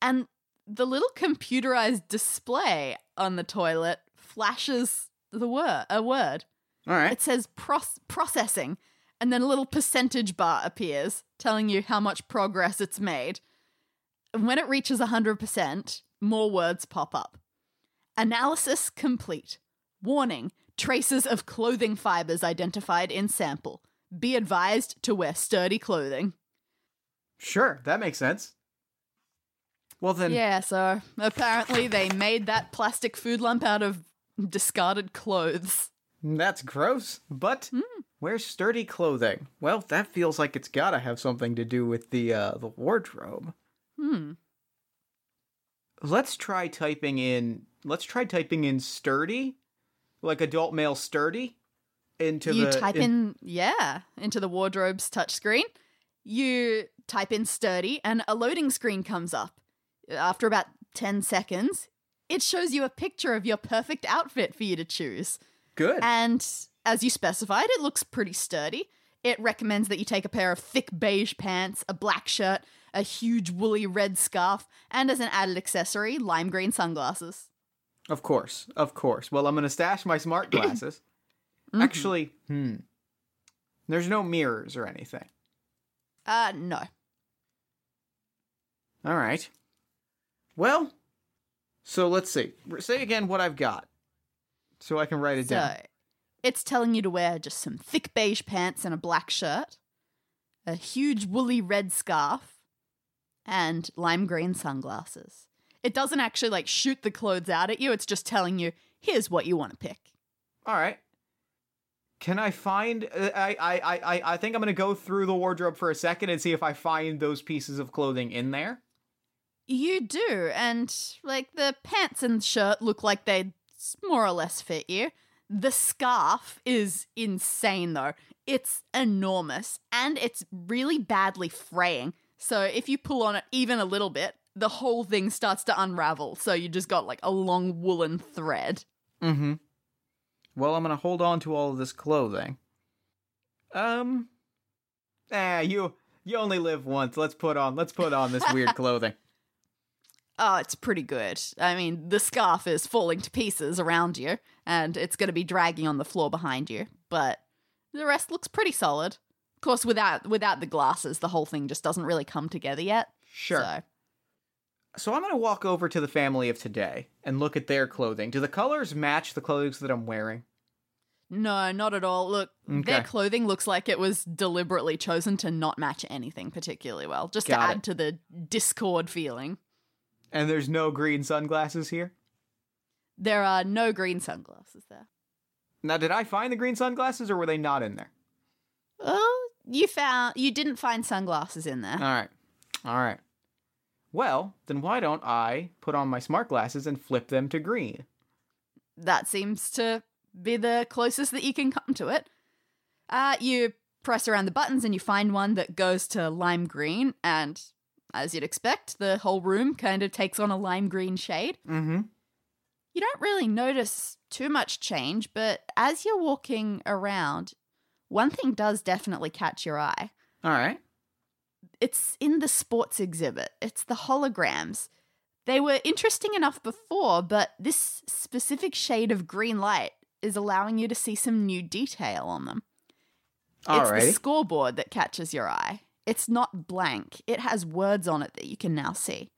And the little computerized display on the toilet flashes the word a word. All right. it says proc- processing. And then a little percentage bar appears telling you how much progress it's made. And when it reaches 100% more words pop up. Analysis complete. Warning traces of clothing fibers identified in sample be advised to wear sturdy clothing Sure, that makes sense. Well then, yeah so apparently they made that plastic food lump out of discarded clothes that's gross. But Hmm. where's sturdy clothing? Well, that feels like it's gotta have something to do with the uh, the wardrobe. hmm Let's try typing in. Let's try typing in sturdy, like adult male sturdy, into the you the. type in, yeah into the wardrobe's touchscreen you type in sturdy and a loading screen comes up after about 10 seconds it shows you a picture of your perfect outfit for you to choose Good. and as you specified, it looks pretty sturdy. It recommends that you take a pair of thick beige pants, a black shirt, a huge woolly red scarf, and as an added accessory, lime green sunglasses. Of course, of course. Well, I'm gonna stash my smart <clears throat> glasses. Actually, hmm. There's no mirrors or anything. Uh, no. All right. Well, so let's see. Say again what I've got, so I can write it down. It's telling you to wear just some thick beige pants and a black shirt, a huge woolly red scarf, and lime green sunglasses. It doesn't actually like shoot the clothes out at you, it's just telling you, here's what you want to pick. All right. Can I find? Uh, I I I I I think I'm gonna go through the wardrobe for a second and see if I find those pieces of clothing in there. You do, and like the pants and shirt look like they more or less fit you. The scarf is insane though. It's enormous and it's really badly fraying. So if you pull on it even a little bit, the whole thing starts to unravel. So you just got like a long woolen thread. Mm-hmm. Well, I'm gonna hold on to all of this clothing. Um. Ah, you you only live once. Let's put on let's put on this weird <laughs> clothing. Oh, it's pretty good. I mean, the scarf is falling to pieces around you, and it's going to be dragging on the floor behind you. But the rest looks pretty solid. Of course, without without the glasses, the whole thing just doesn't really come together yet. Sure. So, So I'm gonna walk over to the family of today and look at their clothing. Do the colors match the clothes that I'm wearing? no, not at all. Look, their clothing looks like it was deliberately chosen to not match anything particularly well, just Got to it. add to the discord feeling. And there's no green sunglasses here. There are no green sunglasses there. Now, did I find the green sunglasses or were they not in there? Oh, you found you didn't find sunglasses in there. All right. All right. Well, then why don't I put on my smart glasses and flip them to green? that seems to be the closest that you can come to it. Uh, you press around the buttons and you find one that goes to lime green, and as you'd expect, the whole room kind of takes on a lime green shade. Mm-hmm. You don't really notice too much change, but as you're walking around, one thing does definitely catch your eye. All right. It's in the sports exhibit, it's the holograms. They were interesting enough before, but this specific shade of green light is allowing you to see some new detail on them. All it's the scoreboard that catches your eye. It's not blank, it has words on it that you can now see.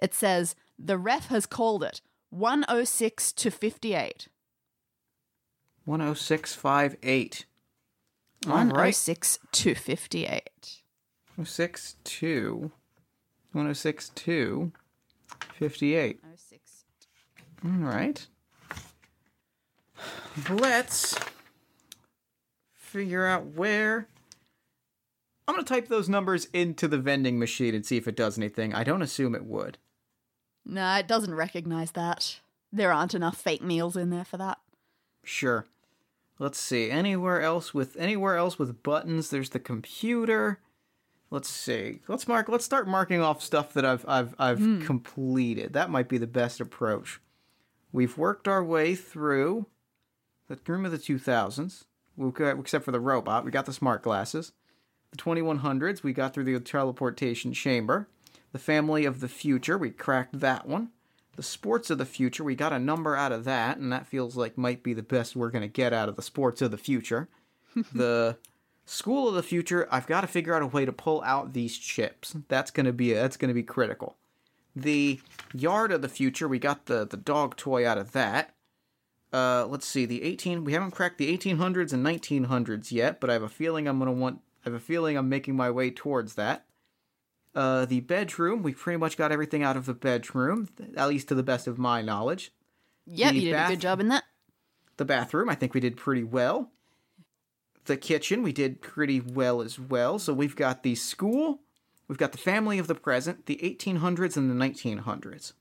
It says, The ref has called it 106 to 58. 10658. All right. 106 to 58. 106 2. 106 2. 58. 06. All right. Let's figure out where. I'm going to type those numbers into the vending machine and see if it does anything. I don't assume it would. No, it doesn't recognize that. There aren't enough fake meals in there for that. Sure. Let's see. Anywhere else with anywhere else with buttons, there's the computer. Let's see. Let's mark let's start marking off stuff that I've I've I've hmm. completed. That might be the best approach. We've worked our way through the room of the 2000s, we got- except for the robot. We got the smart glasses. The 2100s, we got through the teleportation chamber. The family of the future, we cracked that one. The sports of the future, we got a number out of that, and that feels like might be the best we're going to get out of the sports of the future. <laughs> the school of the future, I've got to figure out a way to pull out these chips. That's going to be that's going to be critical. The yard of the future, we got the the dog toy out of that. Uh, let's see, the 18 we haven't cracked the 1800s and 1900s yet, but I have a feeling I'm going to want I have a feeling I'm making my way towards that. Uh, the bedroom, we pretty much got everything out of the bedroom, at least to the best of my knowledge. Yeah, you did a good job in that. The bathroom, I think we did pretty well. The kitchen, we did pretty well as well. So we've got the school, we've got the family of the present, the 1800s and the 1900s.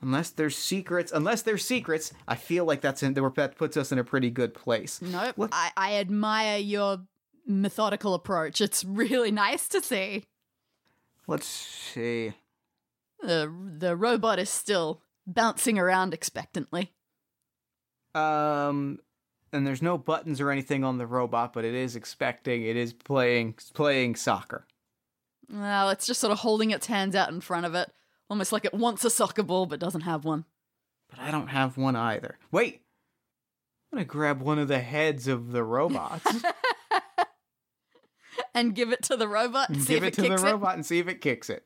Unless there's secrets, unless there's secrets, I feel like that's in that puts us in a pretty good place. Nope. What- I, I admire your methodical approach. It's really <laughs> nice to see. Let's see. The the robot is still bouncing around expectantly. Um, and there's no buttons or anything on the robot, but it is expecting it is playing playing soccer. Well, it's just sort of holding its hands out in front of it, almost like it wants a soccer ball but doesn't have one. But I don't have one either. Wait. I'm gonna grab one of the heads of the robots <laughs> And give it to the robot and see give if it to the robot and see if it kicks it.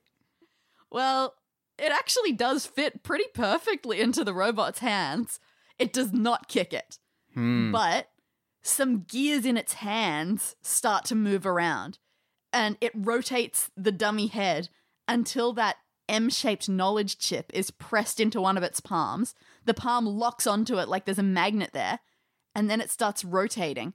Well, it actually does fit pretty perfectly into the robot's hands. It does not kick it, Hmm. but some gears in its hands start to move around and it rotates the dummy head until that M shaped knowledge chip is pressed into one of its palms. The palm locks onto it like there's a magnet there, and then it starts rotating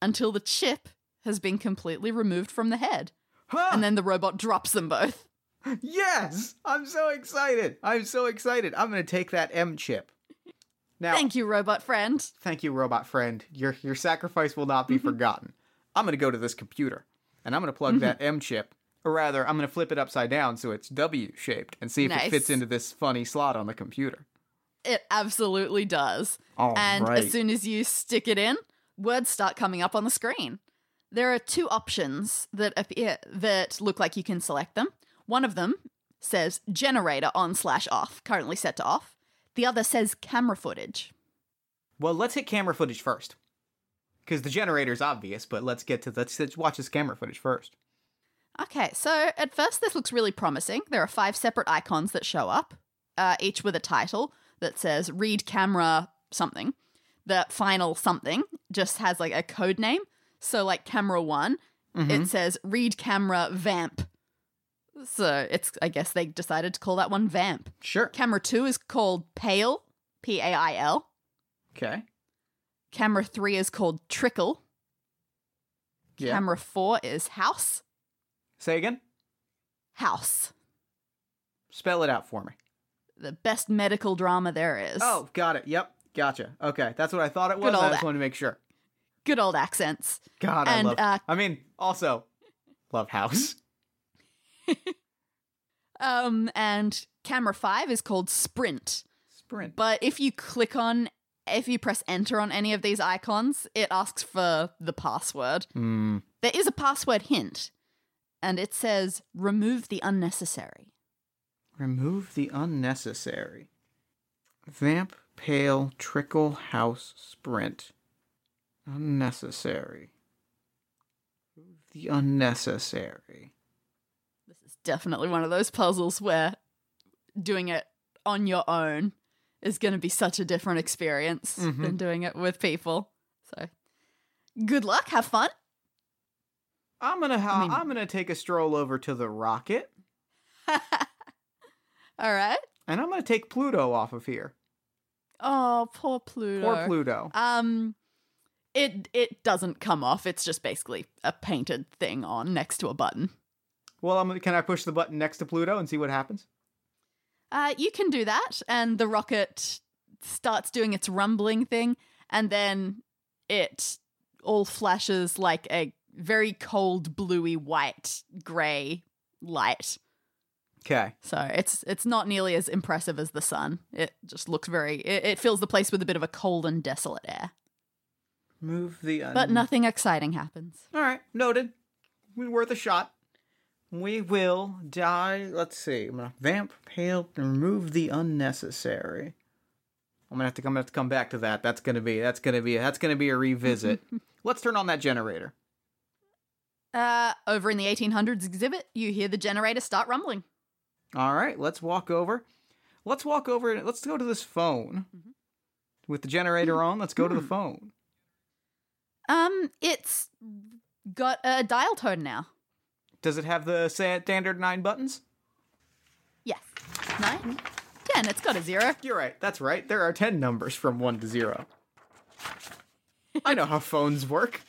until the chip has been completely removed from the head. Huh! And then the robot drops them both. <laughs> yes, I'm so excited. I'm so excited. I'm gonna take that M chip. Now, Thank you, robot friend. thank you, robot friend. Your your sacrifice will not be mm-hmm. forgotten. I'm gonna go to this computer and I'm gonna plug mm-hmm. that M chip, or rather, I'm gonna flip it upside down so it's W shaped and see if Nice. it fits into this funny slot on the computer. It absolutely does. All and right. as soon as you stick it in, words start coming up on the screen. There are two options that appear that look like you can select them. One of them says generator on slash off, currently set to off. The other says camera footage. Well, let's hit camera footage first. Because the generator's obvious, but let's get to let's, let's watch this camera footage first. Okay, so at first this looks really promising. There are five separate icons that show up, uh, each with a title that says read camera something. The final something just has like a code name. So, like camera one, it says read camera vamp. So, it's, I guess they decided to call that one vamp. Sure. Camera two is called pale, P A I L. Okay. Camera three is called trickle. Yeah. Camera four is house. Say again. House. Spell it out for me. The best medical drama there is. Oh, got it. Yep. Gotcha. Okay. That's what I thought it was. I just a- wanted to make sure. good old accents. God, I love. uh, I mean, also, love House. <laughs> Um, and camera five is called Sprint. Sprint. But if you click on, if you press enter on any of these icons, it asks for the password. Hmm. There is a password hint, and it says remove the unnecessary. Remove the unnecessary. Vamp, pale, trickle, house, sprint. Unnecessary. The unnecessary. Definitely one of those puzzles where doing it on your own is going to be such a different experience Mhm. than doing it with people. So, good luck, have fun. I'm gonna ha- I mean- I'm gonna take a stroll over to the rocket, <laughs> All right. and I'm gonna take Pluto off of here. Oh, poor Pluto. Poor Pluto. Um, it it doesn't come off. It's just basically a painted thing on next to a button. Well, I'm can I push the button next to Pluto and see what happens? Uh, you can do that, and the rocket starts doing its rumbling thing, and then it all flashes like a very cold, bluey white, grey light. Okay. So it's it's not nearly as impressive as the sun. It just looks very. It, it fills the place with a bit of a cold and desolate air, Move the. Un- but nothing exciting happens. All right, noted. We worth a shot. We will die. Let's see. I'm gonna vamp, pale, and remove the unnecessary. I'm gonna have to. I'm have to come back to that. That's gonna be. That's gonna be. That's gonna be a revisit. <laughs> Let's turn on that generator. Uh, over in the 1800s exhibit, you hear the generator start rumbling. All right, let's walk over. Let's walk over. and Let's go to this phone. With the generator on, let's go to the <laughs> phone. Um, it's got a dial tone now. Does it have the standard nine buttons? Yes. Nine? Ten. It's got a zero. You're right. That's right. There are 10 numbers from 1 to 0. I know how phones work.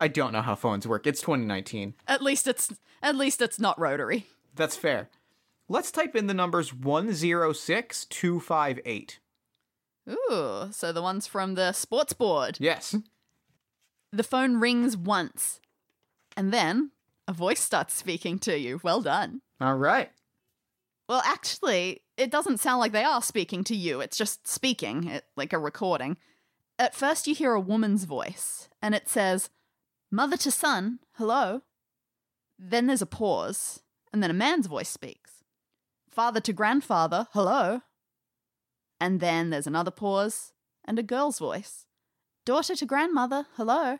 I don't know how phones work. It's 2019. At least it's at least it's not rotary. That's fair. Let's type in the numbers 106258. Ooh, so the ones from the sports board. Yes. The phone rings once, and then a voice starts speaking to you. Well done. All right. Well, actually, it doesn't sound like they are speaking to you. It's just speaking, it, like a recording. at first you hear a woman's voice and it says, Mother to son, hello. Then there's a pause, and then a man's voice speaks. Father to grandfather, hello. And then there's another pause, and a girl's voice. Daughter to grandmother, hello.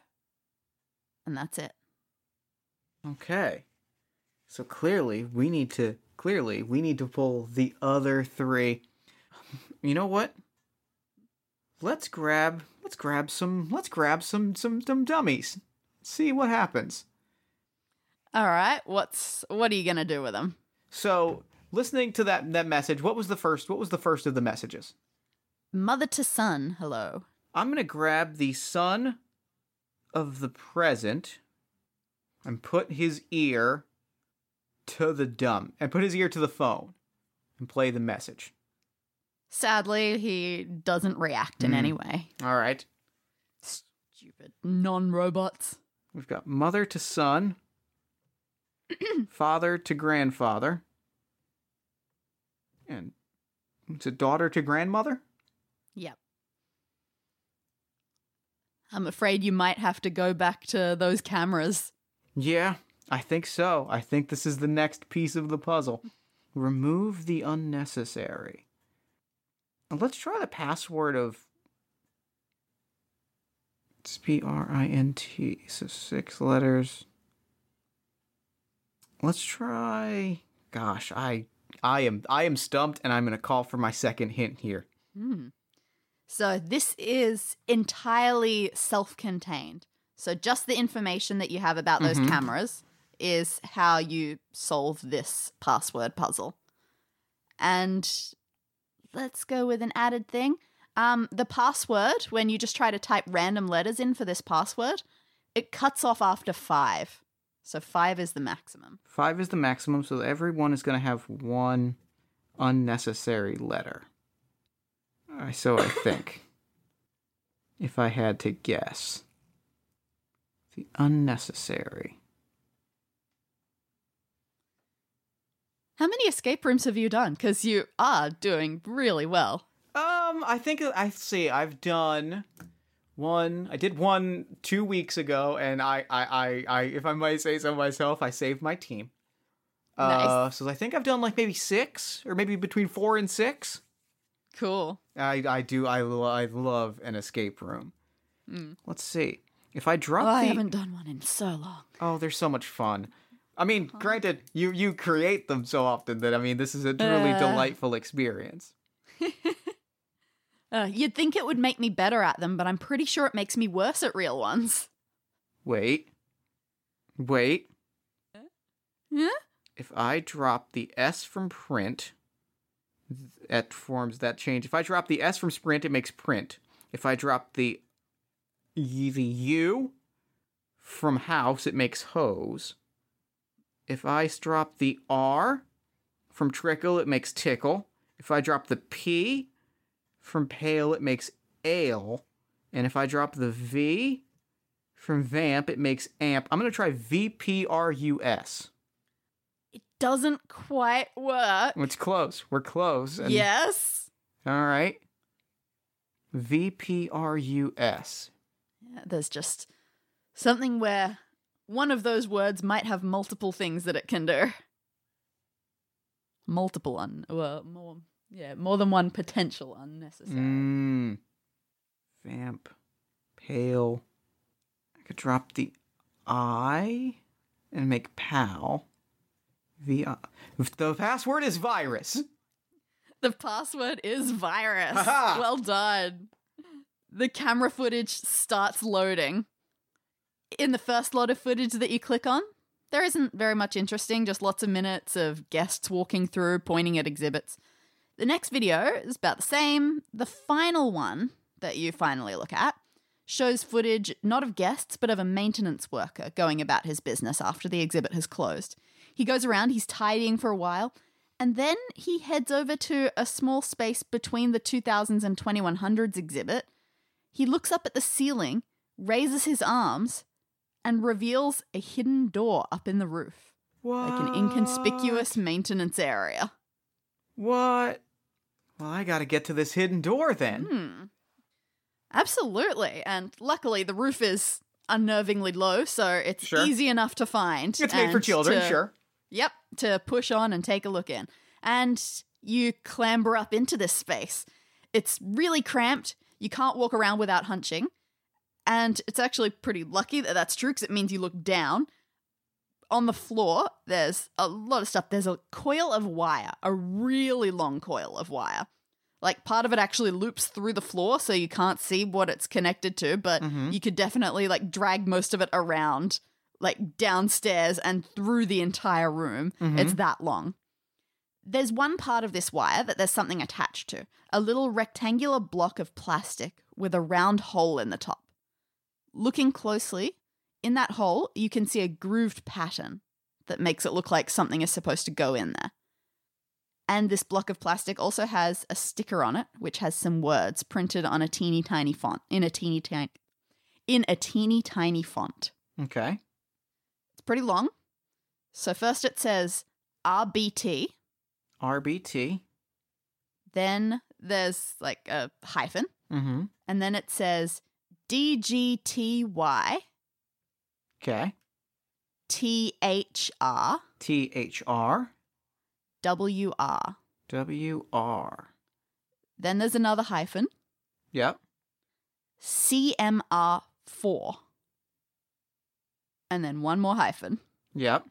And that's it. Okay. So clearly we need to clearly we need to pull the other three. You know what? Let's grab let's grab some let's grab some some some dummies. See what happens. All right, what's what are you going to do with them? So, listening to that that message, what was the first what was the first of the messages? Mother to son, hello. I'm going to grab the son of the present and put his ear to the dumb and put his ear to the phone and play the message. Sadly, he doesn't react in Mm. any way. All right. Stupid non-robots. We've got mother to son, <clears throat> father to grandfather, and it's a daughter to grandmother. Yep. I'm afraid you might have to go back to those cameras. Yeah, I think so. I think this is the next piece of the puzzle. Remove the unnecessary. Let's try the password of. It's P R I N T, so six letters. Let's try. Gosh, I I am I am stumped, and I'm gonna call for my second hint here. Hmm. So this is entirely self-contained. So just the information that you have about those Mhm. cameras is how you solve this password puzzle. And let's go with an added thing. Um, the password, when you just try to type random letters in for this password, it cuts off after five. So five is the maximum. Five is the maximum, so everyone is gonna have one unnecessary letter. I so I think. if I had to guess. The unnecessary. How many escape rooms have you done? Because you are doing really well. Um, I think I see. I've done one. I did one two weeks ago, and I, I, I, I if I might say so myself, I saved my team. Uh, Nice. so I think I've done like maybe six, or maybe between four and six. Cool. I, I do. I, lo- I love an escape room. Mm. Let's see. If I drop Oh, I haven't done one in so long. oh, they're so much fun. I mean, granted, you you create them so often that I mean, this is a truly Uh. delightful experience. <laughs> Uh, you'd think it would make me better at them, but I'm pretty sure it makes me worse at real ones. Wait, wait. If I drop the S from print, that forms that change. If I drop the S from sprint, it makes print. If I drop the the U from house, it makes hose. If I drop the R from trickle, it makes tickle. If I drop the P from pale, it makes ale. And if I drop the V from vamp, it makes amp. I'm going to try VPRUS. It doesn't quite work. It's close. We're close. And- yes. All right. VPRUS. Yeah, there's just something where one of those words might have multiple things that it can do. Multiple un well, more yeah, more than one potential unnecessary. Mm. Vamp. Pale. I could drop the I and make pal. V. The password is virus. <laughs> The password is virus. Ha-ha! well done. The camera footage starts loading. In the first lot of footage that you click on, there isn't very much interesting, just lots of minutes of guests walking through, pointing at exhibits. The next video is about the same. The final one that you finally look at shows footage not of guests, but of a maintenance worker going about his business after the exhibit has closed. He goes around, he's tidying for a while, and then he heads over to a small space between the 2000s and 2100s exhibit. He looks up at the ceiling, raises his arms, and reveals a hidden door up in the roof, What? like an inconspicuous maintenance area. What? Well, I gotta get to this hidden door then. Hmm. Absolutely. And luckily, the roof is unnervingly low, so it's Sure. easy enough to find. It's made for children, to- sure. Yep, to push on and take a look in. And you clamber up into this space. It's really cramped. You can't walk around without hunching. And it's actually pretty lucky that that's true because it means you look down. On the floor, there's a lot of stuff. There's a coil of wire, a really long coil of wire. Like part of it actually loops through the floor so you can't see what it's connected to, but Mhm. you could definitely like drag most of it around like downstairs and through the entire room. Mhm. It's that long. There's one part of this wire that there's something attached to a little rectangular block of plastic with a round hole in the top. Looking closely, in that hole, you can see a grooved pattern that makes it look like something is supposed to go in there. And this block of plastic also has a sticker on it, which has some words printed on a teeny tiny font, in a teeny tiny, in a teeny tiny font. Okay. It's pretty long. So first it says RBT, RBT. then there's like a hyphen, Mm-hmm. and then it says DGTY Okay. THR T H R WR. W R. Then there's another hyphen, Yep. CMR4. And then one more hyphen, Yep.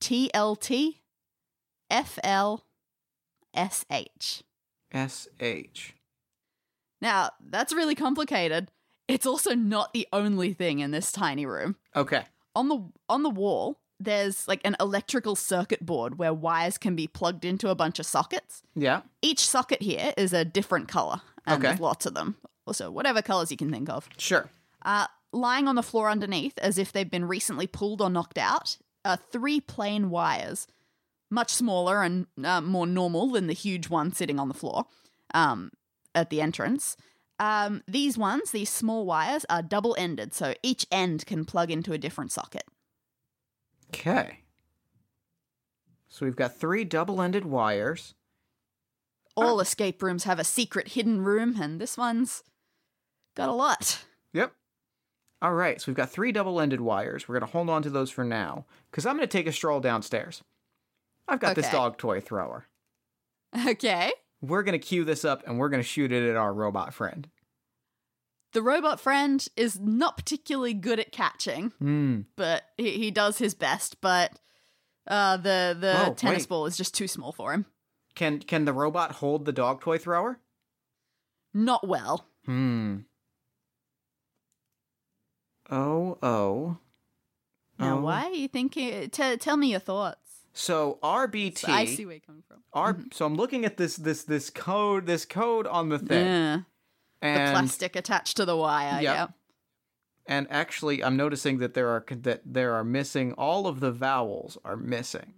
TLT FLSH. S H. Now, that's really complicated. It's also not the only thing in this tiny room. Okay. On the on the wall, there's like an electrical circuit board where wires can be plugged into a bunch of sockets. Yeah. Each socket here is a different color, and Okay. there's lots of them. Also, whatever colors you can think of. Sure. Uh, lying on the floor underneath, as if they've been recently pulled or knocked out, are three plain wires, much smaller and uh, more normal than the huge one sitting on the floor um, at the entrance. Um, these ones, these small wires, are double ended, so each end can plug into a different socket. Okay. So we've got three double-ended wires. All escape rooms have a secret hidden room, and this one's got a lot. Yep. All right. So we've got three double-ended wires. We're gonna hold on to those for now, because I'm gonna take a stroll downstairs. I've got this dog toy thrower. Okay. We're gonna cue this up, and we're gonna shoot it at our robot friend. The robot friend is not particularly good at catching. Hmm. but he, he does his best. But uh, the the Oh, tennis wait. ball is just too small for him. Can can the robot hold the dog toy thrower? Not well. Hmm. Oh oh. Now, Oh. why are you thinking? T- tell me your thoughts. So RBT. I see where you're coming from. R. Mm-hmm. So I'm looking at this this this code this code on the thing, Yeah, the plastic attached to the wire. Yep. Yeah. and actually I'm noticing that there are that there are missing all of the vowels are missing.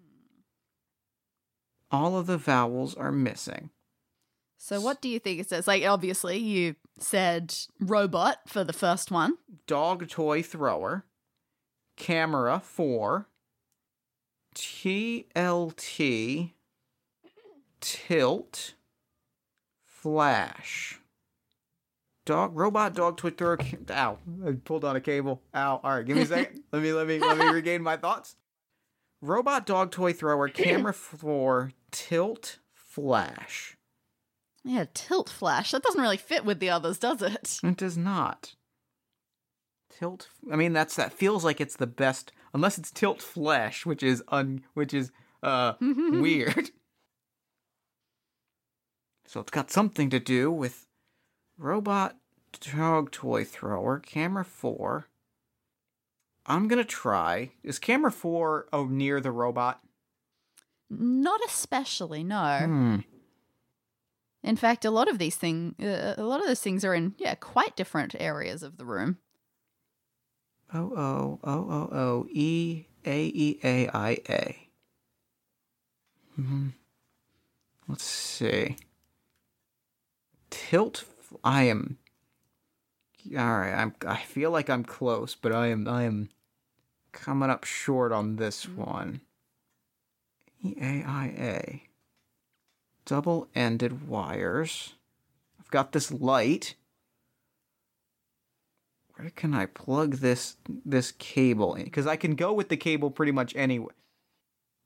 All of the vowels are missing. So what do you think it says? Like, obviously, you said robot for the first one. Dog toy thrower, camera four, TLT, tilt, flash. Dog robot dog toy thrower. Ow! I pulled on a cable. Ow! All right, give me a second. <laughs> let me let me let me regain my thoughts. Robot dog toy thrower, camera four, tilt, flash. Yeah, tilt flash. That doesn't really fit with the others, does it? It does not. Tilt. I mean, that's that feels like it's the best, unless it's tilt flesh, which is un, which is uh <laughs> weird. So it's got something to do with robot dog toy thrower, camera four. I'm gonna try. Is camera four oh near the robot? Not especially. No. Hmm. In fact, a lot of these things, uh, a lot of those things are in yeah quite different areas of the room. O O O O O E A E A I A. Hmm. Let's see. Tilt. I am. All right. I'm. I feel like I'm close, but I am. I am coming up short on this one. E A I A. Double-ended wires. I've got this light. Where can I plug this this cable in? Because I can go with the cable pretty much anywhere.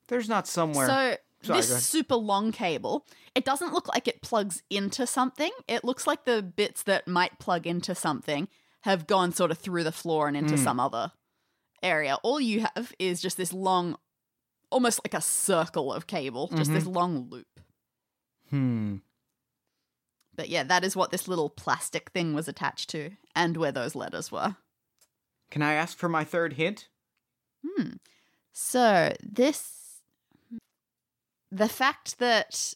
There's not somewhere. So Sorry, this super long cable, it doesn't look like it plugs into something. It looks like the bits that might plug into something have gone sort of through the floor and into Hmm. some other area. All you have is just this long, almost like a circle of cable, just this long loop. hmm. But yeah, that is what this little plastic thing was attached to, and where those letters were. Can I ask for my third hint? Hmm. So this, the fact that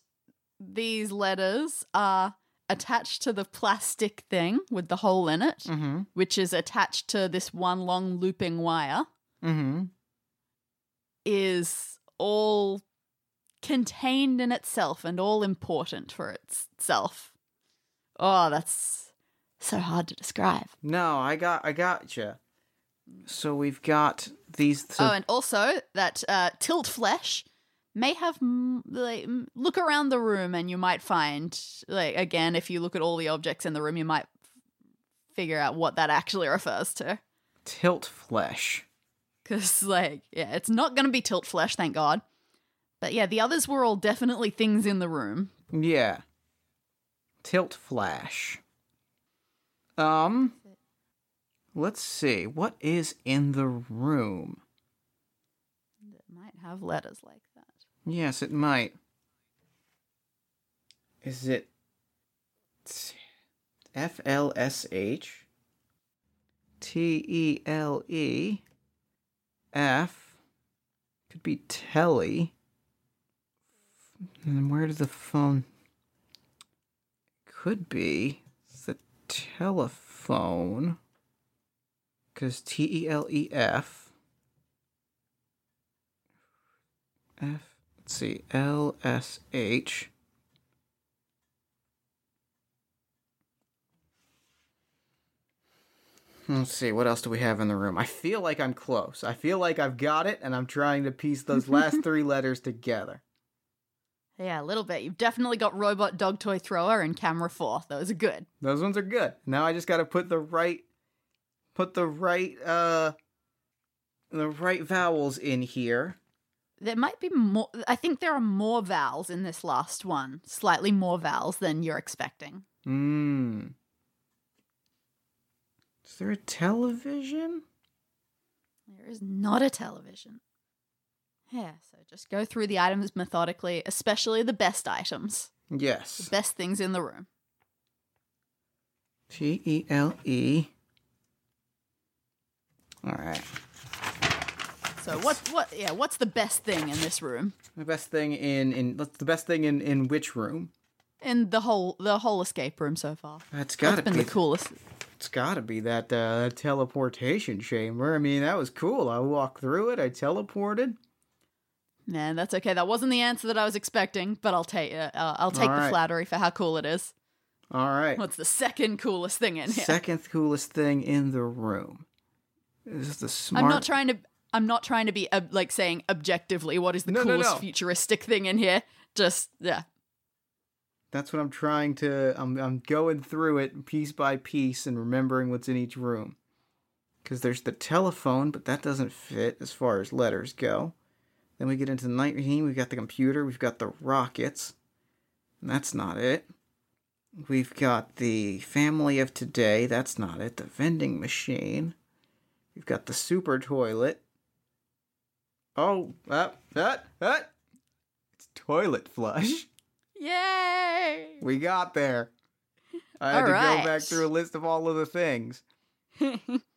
these letters are attached to the plastic thing with the hole in it, Mm-hmm. which is attached to this one long looping wire, Mm-hmm. is all contained in itself and all important for itself. Oh, that's so hard to describe. No, I got I got you. So we've got these. So oh, and also that uh, tilt flesh may have like look around the room and you might find like again if you look at all the objects in the room you might figure out what that actually refers to tilt flesh. because like yeah it's not going to be tilt flesh thank god but yeah the others were all definitely things in the room Yeah. Tilt flash. Um. Let's see. What is in the room? that might have letters like that Yes, it might. Is it F L S H T E L E F could be telly. And where does the phone could be the telephone cuz T E L E F F let's see L S H Let's see, what else do we have in the room? I feel like I'm close. I feel like I've got it, and I'm trying to piece those last <laughs> three letters together. Yeah a little bit you've definitely got robot dog toy thrower and camera 4 those are good Those ones are good. Now I just got to put the right, put the right, uh, the right vowels in here. There might be more. I think there are more vowels in this last one, slightly more vowels than you're expecting. Hmm. Is there a television? There is not a television. Yeah, so just go through the items methodically, especially the best items, Yes. the best things in the room. T E L E. All right. So what? What? Yeah, what's the best thing in this room? The best thing in in what's the best thing in in which room? In the whole the whole escape room so far. That's got to What's been be the coolest? It's got to be that uh, teleportation chamber. I mean, that was cool. I walked through it. I teleported. Man, that's okay. That wasn't the answer that I was expecting, but I'll take uh, uh, I'll take All the right. flattery for how cool it is. All right. What's the second coolest thing in here? Second coolest thing in the room is the smart. I'm not trying to. I'm not trying to be ob- like saying objectively what is the No, no, coolest no. futuristic thing in here. Just yeah, That's what I'm trying to. I'm I'm going through it piece by piece and remembering what's in each room. Because there's the telephone, but that doesn't fit as far as letters go. Then we get into the night regime. We've got the computer. We've got the rockets. That's not it. We've got the family of today. That's not it. The vending machine. We've got the super toilet. Oh, that, that, that. It's toilet flush. <laughs> yay! We got there. I had All to go back through a list of all of the things. <laughs>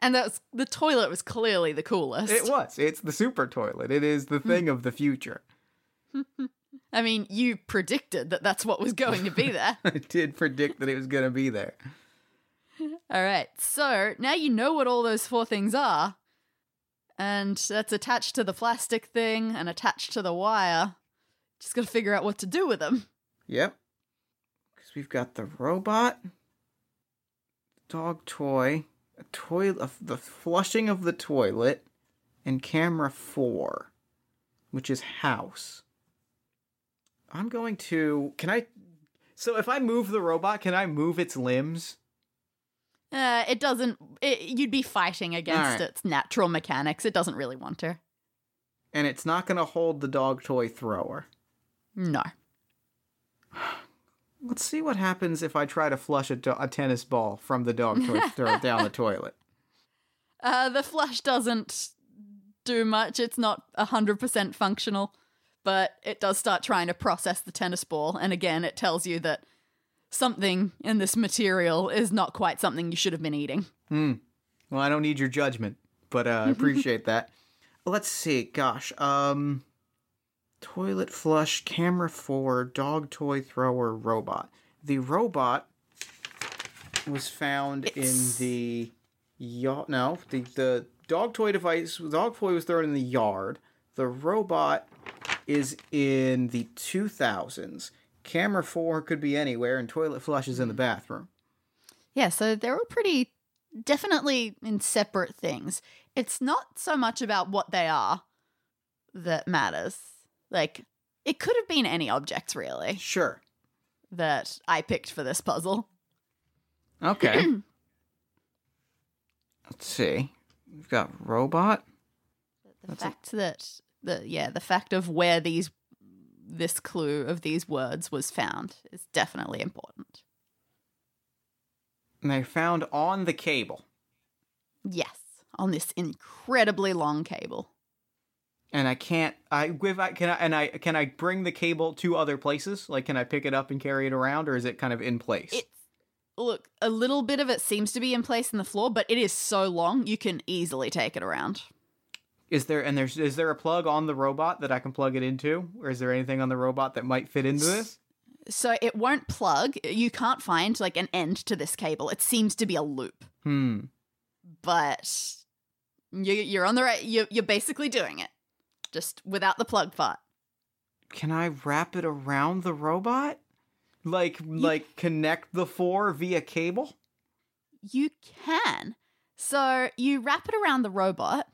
and that's the toilet was clearly the coolest. It was. It's the super toilet. It is the hmm. thing of the future. <laughs> <laughs> I mean, you predicted that that's what was going to be <laughs> there. I did predict that it was going to be there. all right, so now you know what all those four things are, and that's attached to the plastic thing and attached to the wire. Just got to figure out what to do with them. Yep. Because we've got the robot, dog toy, toilet, the flushing of the toilet, and camera four, which is house. I'm going to. Can I? So if I move the robot, can I move its limbs? Uh, it doesn't. It, you'd be fighting against right. its natural mechanics. It doesn't really want to. And it's not going to hold the dog toy thrower. No. <sighs> <sighs> <sighs> Let's see what happens if I try to flush a, do- a tennis ball from the dog toy <laughs> throw down the toilet. Uh, the flush doesn't do much. It's not 100% functional, but it does start trying to process the tennis ball. And again, it tells you that something in this material is not quite something you should have been eating. Hmm. Well, I don't need your judgment, but uh, I <laughs> appreciate that. Let's see. Gosh. Um, toilet flush, camera four, dog toy thrower, robot. The robot was found It's- in the yard. No, the the dog toy device. Dog toy was thrown in the yard. The robot is in the two thousands. Camera four could be anywhere, and toilet flush is in the bathroom. Yeah, so they're all pretty definitely in separate things. It's not so much about what they are that matters. Like, it could have been any objects, really, Sure. that I picked for this puzzle. Okay. <clears throat> Let's see. We've got robot. The fact that the yeah, the fact of where these this clue of these words was found is definitely important. And they found on the cable. Yes, on this incredibly long cable. And I can't. I if I can. I, and I can I bring the cable to other places. Like, can I pick it up and carry it around, or is it kind of in place? It's look, a little bit of it seems to be in place in the floor, but it is so long you can easily take it around. Is there and there's is there a plug on the robot that I can plug it into, or is there anything on the robot that might fit into this? So it won't plug. You can't find like an end to this cable. It seems to be a loop, Hmm. but you, you're on the right. You're, you're basically doing it, just without the plug part. Can I wrap it around the robot? Like like connect the four via cable? You can. So you wrap it around the robot,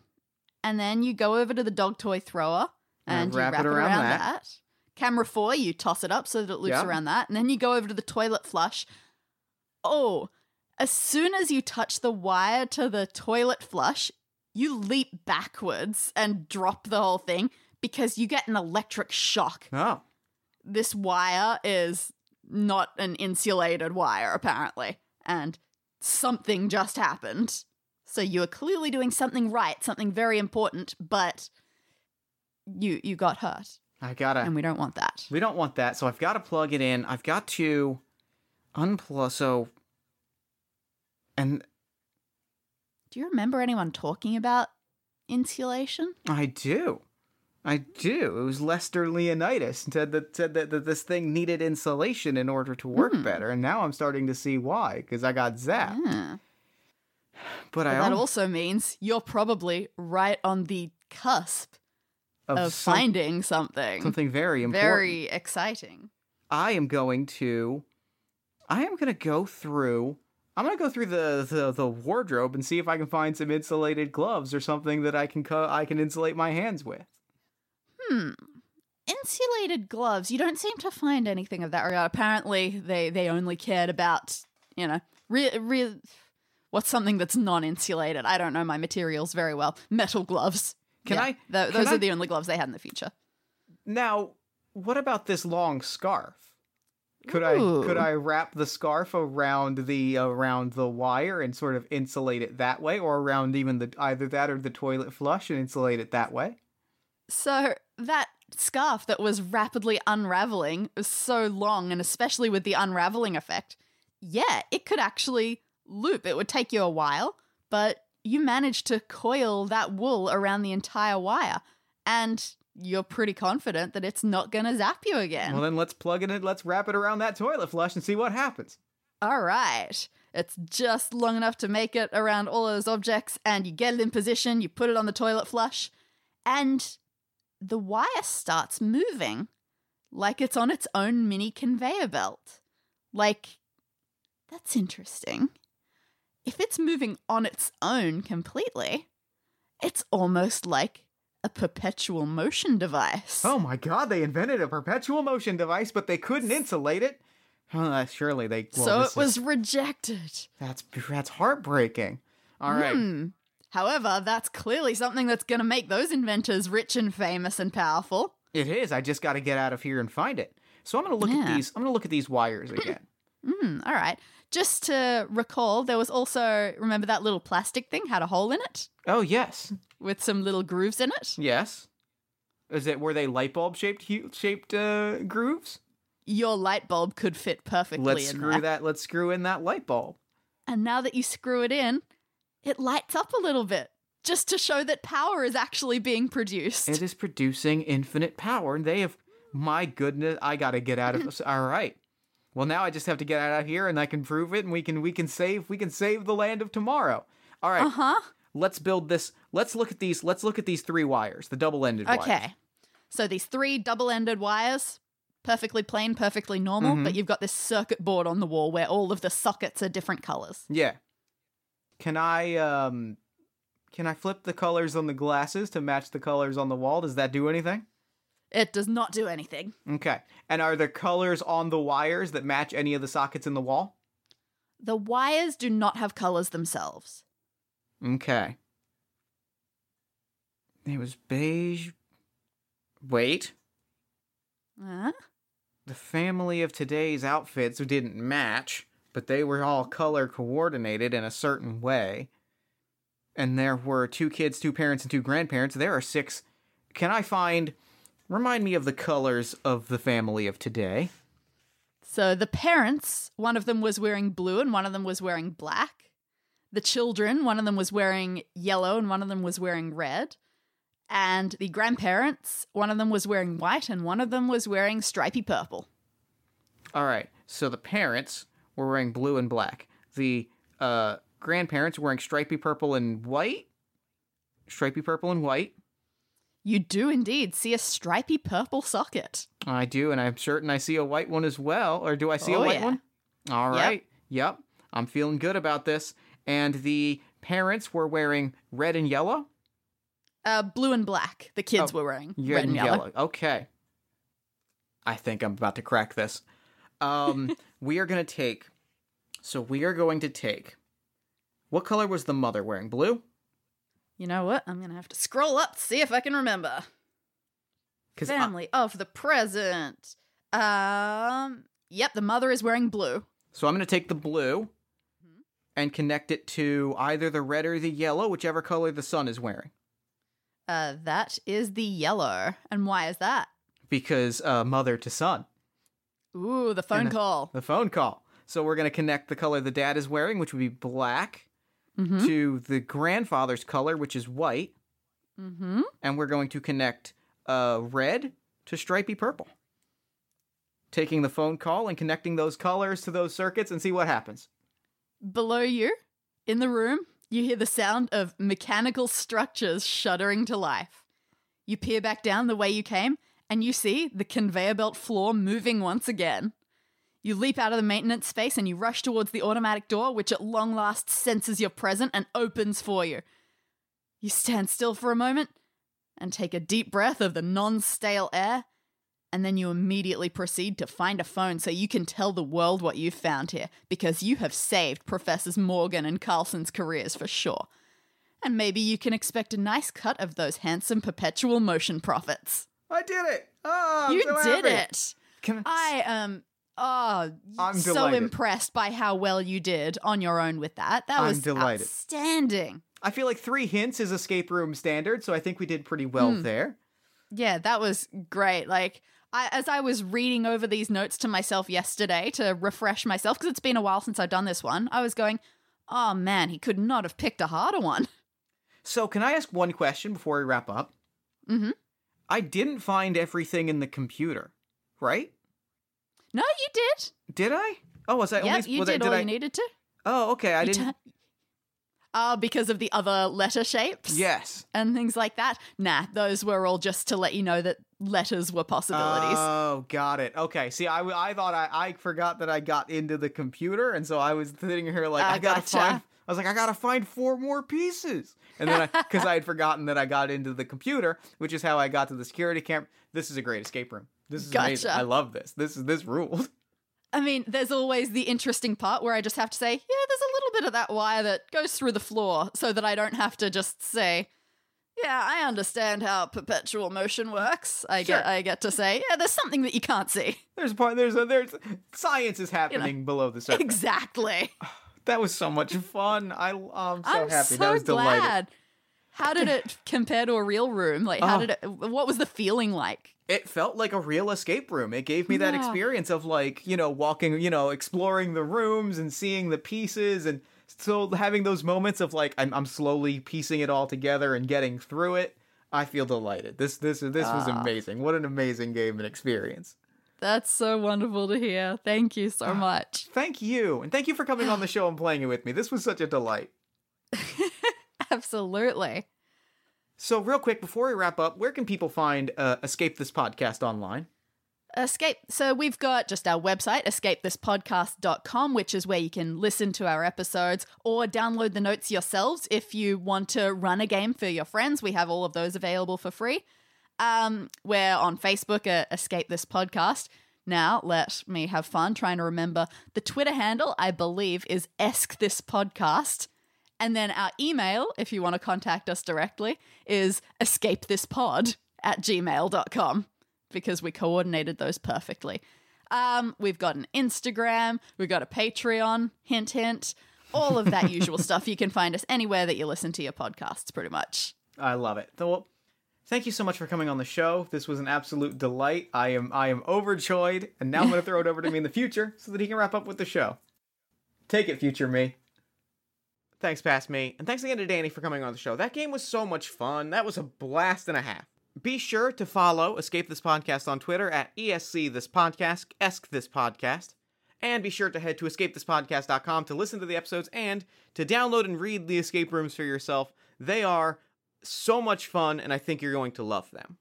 and then you go over to the dog toy thrower And and you wrap wrap it around around, that. that. Camera four, you toss it up so that it loops Yep. around that, and then you go over to the toilet flush. Oh, as soon as you touch the wire to the toilet flush, you leap backwards and drop the whole thing because you get an electric shock. Oh. This wire is not an insulated wire, apparently, and something just happened. So you are clearly doing something right, something very important, but you you got hurt, I gotta and we don't want that. We don't want that, so I've got to plug it in. I've got to unplug. So, and Do you remember anyone talking about insulation? I do, I do. It was Lester Leonidas said that said that, that this thing needed insulation in order to work Hmm. better, and now I'm starting to see why because I got zapped. Hmm. But that al- also means you're probably right on the cusp of, some- finding something something very important. very exciting. I am going to I am going to go through I'm going to go through the, the the wardrobe and see if I can find some insulated gloves or something that I can co- I can insulate my hands with. Hmm. Insulated gloves. You don't seem to find anything of that regard. Apparently, they they only cared about you know real real. What's something that's non-insulated? I don't know my materials very well. Metal gloves. Can Yeah, I- can those I- are the only gloves they had in the future. Now, what about this long scarf? Could I could I wrap the scarf around the around the wire and sort of insulate it that way or around even the either that or the toilet flush and insulate it that way? So that scarf that was rapidly unraveling was so long, and especially with the unraveling effect, yeah, it could actually loop. It would take you a while, but you managed to coil that wool around the entire wire, and you're pretty confident that it's not going to zap you again. Well, then let's plug it in. Let's wrap it around that toilet flush and see what happens. All right. It's just long enough to make it around all those objects, and you get it in position, you put it on the toilet flush, and the wire starts moving like it's on its own mini conveyor belt. Like, that's interesting. If it's moving on its own completely, it's almost like a perpetual motion device. Oh my god, they invented a perpetual motion device, but they couldn't insulate it. Huh, surely they. Well, so it was is- rejected. that's that's heartbreaking. All right. Hmm. However, that's clearly something that's going to make those inventors rich and famous and powerful. It is. I just got to get out of here and find it. So I'm gonna look at these. I'm gonna look at these wires again. <clears throat> Hmm, all right. Just to recall, there was also, remember that little plastic thing had a hole in it oh yes, with some little grooves in it? yes. Is it were they light bulb shaped hu- shaped uh, grooves? Your light bulb could fit perfectly Let's in screw there. that. Let's screw in that light bulb. And now that you screw it in, it lights up a little bit just to show that power is actually being produced. It is producing infinite power, and they have. My goodness, I gotta get out of this. All right. Well, now I just have to get out of here, and I can prove it, and we can we can save we can save the land of tomorrow. All right. Uh huh. Let's build this. Let's look at these. Let's look at these three wires, the double-ended wires. Okay. So these three double ended wires, perfectly plain, perfectly normal, Mhm. but you've got this circuit board on the wall where all of the sockets are different colors. Yeah. Can I um can I flip the colors on the glasses to match the colors on the wall? Does that do anything? It does not do anything. Okay. And are the colors on the wires that match any of the sockets in the wall? The wires do not have colors themselves. Okay. It was beige. Wait. Huh? The family of today's outfits didn't match, but they were all color coordinated in a certain way. And there were two kids, two parents, and two grandparents. There are six. Can I find. Remind me of the colors of the family of today. So the parents, one of them was wearing blue and one of them was wearing black. The children, one of them was wearing yellow and one of them was wearing red. And the grandparents, one of them was wearing white and one of them was wearing stripy purple. All right. So the parents were wearing blue and black. The uh, grandparents were wearing stripy purple and white. Stripy purple and white. You do indeed see a stripy purple socket. I do, and I'm certain I see a white one as well. Or do I see a Oh, white yeah. one? All Yep. right. Yep. I'm feeling good about this. And the parents were wearing red and yellow. Uh, blue and black. The kids Oh, were wearing Red, red and yellow. Okay. I think I'm about to crack this. Um, <laughs> we are going to take. So we are going to take. What color was the mother wearing? Blue? You know what? I'm gonna have to scroll up to see if I can remember. Family of the present. Um. Yep, the mother is wearing blue. So I'm going to take the blue Mhm. and connect it to either the red or the yellow, whichever color the sun is wearing. Uh, that is the yellow. And why is that? Because uh, mother to son, Ooh, the phone the- call. the phone call. So we're going to connect the color the dad is wearing, which would be black, Mm-hmm. to the grandfather's color, which is white. Mm-hmm. And we're going to connect uh, red to stripy purple. Taking the phone call and connecting those colors to those circuits and see what happens. Below you, in the room, you hear the sound of mechanical structures shuddering to life. You peer back down the way you came, and you see the conveyor belt floor moving once again. You leap out of the maintenance space and you rush towards the automatic door, which at long last senses your present and opens for you. You stand still for a moment and take a deep breath of the non stale air, and then you immediately proceed to find a phone so you can tell the world what you've found here, because you have saved Professors Morgan and Carlson's careers for sure. And maybe you can expect a nice cut of those handsome perpetual motion profits. I did it! Oh, I'm you so did happy. it! Can I am oh I'm so delighted. impressed by how well you did on your own with that. That I'm was delighted. outstanding. I feel like three hints is escape room standard, so I think we did pretty well Hmm. there. Yeah, that was great. Like I, as I was reading over these notes to myself yesterday to refresh myself because it's been a while since I've done this one, I was going, "Oh man, he could not have picked a harder one." <laughs> So, can I ask one question before we wrap up? Mm hmm. I didn't find everything in the computer, right? No, you did. Did I? Oh, was I Yep, only? you was did, I, did all I? you needed to. Oh, okay. I You didn't. tu- Ah, because of the other letter shapes. yes. And things like that. Nah, those were all just to let you know that letters were possibilities. Oh, got it. Okay. See, I, I thought I, I forgot that I got into the computer, and so I was sitting here like Ah, I gotta gotcha. find. I was like, I gotta find four more pieces, and then because <laughs> I, had forgotten that I got into the computer, which is how I got to the security camera. This is a great escape room. This is amazing. Gotcha. I love this. This is this ruled. <laughs> I mean, there's always the interesting part where I just have to say, yeah, there's a little bit of that wire that goes through the floor so that I don't have to just say, yeah, I understand how perpetual motion works. I Sure. get I get to say, yeah, there's something that you can't see. There's a part. There's a there's science is happening below the surface. Exactly. <sighs> That was so much fun. I oh, I'm so I'm happy. so that was delighted. glad. How did it <laughs> compare to a real room? Like, how Oh. did it? What was the feeling like? It felt like a real escape room. It gave me that experience of like, you know, walking, you know, exploring the rooms and seeing the pieces and still having those moments of like I'm I'm slowly piecing it all together and getting through it. I feel delighted. This this this was Ah. amazing. What an amazing game and experience. That's so wonderful to hear. Thank you Ah. so much. Thank you. And thank you for coming on the <sighs> show and playing it with me. This was such a delight. <laughs> Absolutely. So, real quick before we wrap up, where can people find uh, Escape This Podcast online? Escape. So we've got just our website, escapethispodcast.com, which is where you can listen to our episodes or download the notes yourselves if you want to run a game for your friends. We have all of those available for free. Um, we're on Facebook at Escape This Podcast. Now, let me have fun trying to remember the Twitter handle, I believe, is Esk This Podcast. And then our email, if you want to contact us directly, is escapethispod at gmail.com because we coordinated those perfectly. Um, we've got an Instagram, we've got a Patreon, hint, hint, all of that <laughs> usual stuff. You can find us anywhere that you listen to your podcasts, pretty much. I love it. So, well, thank you so much for coming on the show. This was an absolute delight. I am I am overjoyed, and now I'm going to throw it over to me in the future so that he can wrap up with the show. Take it, future me. Thanks, past me, and thanks again to Dani for coming on the show. That game was so much fun. That was a blast and a half. Be sure to follow Escape This Podcast on Twitter at ESC This Podcast, Esk This Podcast. And be sure to head to escapethispodcast.com to listen to the episodes and to download and read the escape rooms for yourself. They are so much fun, and I think you're going to love them.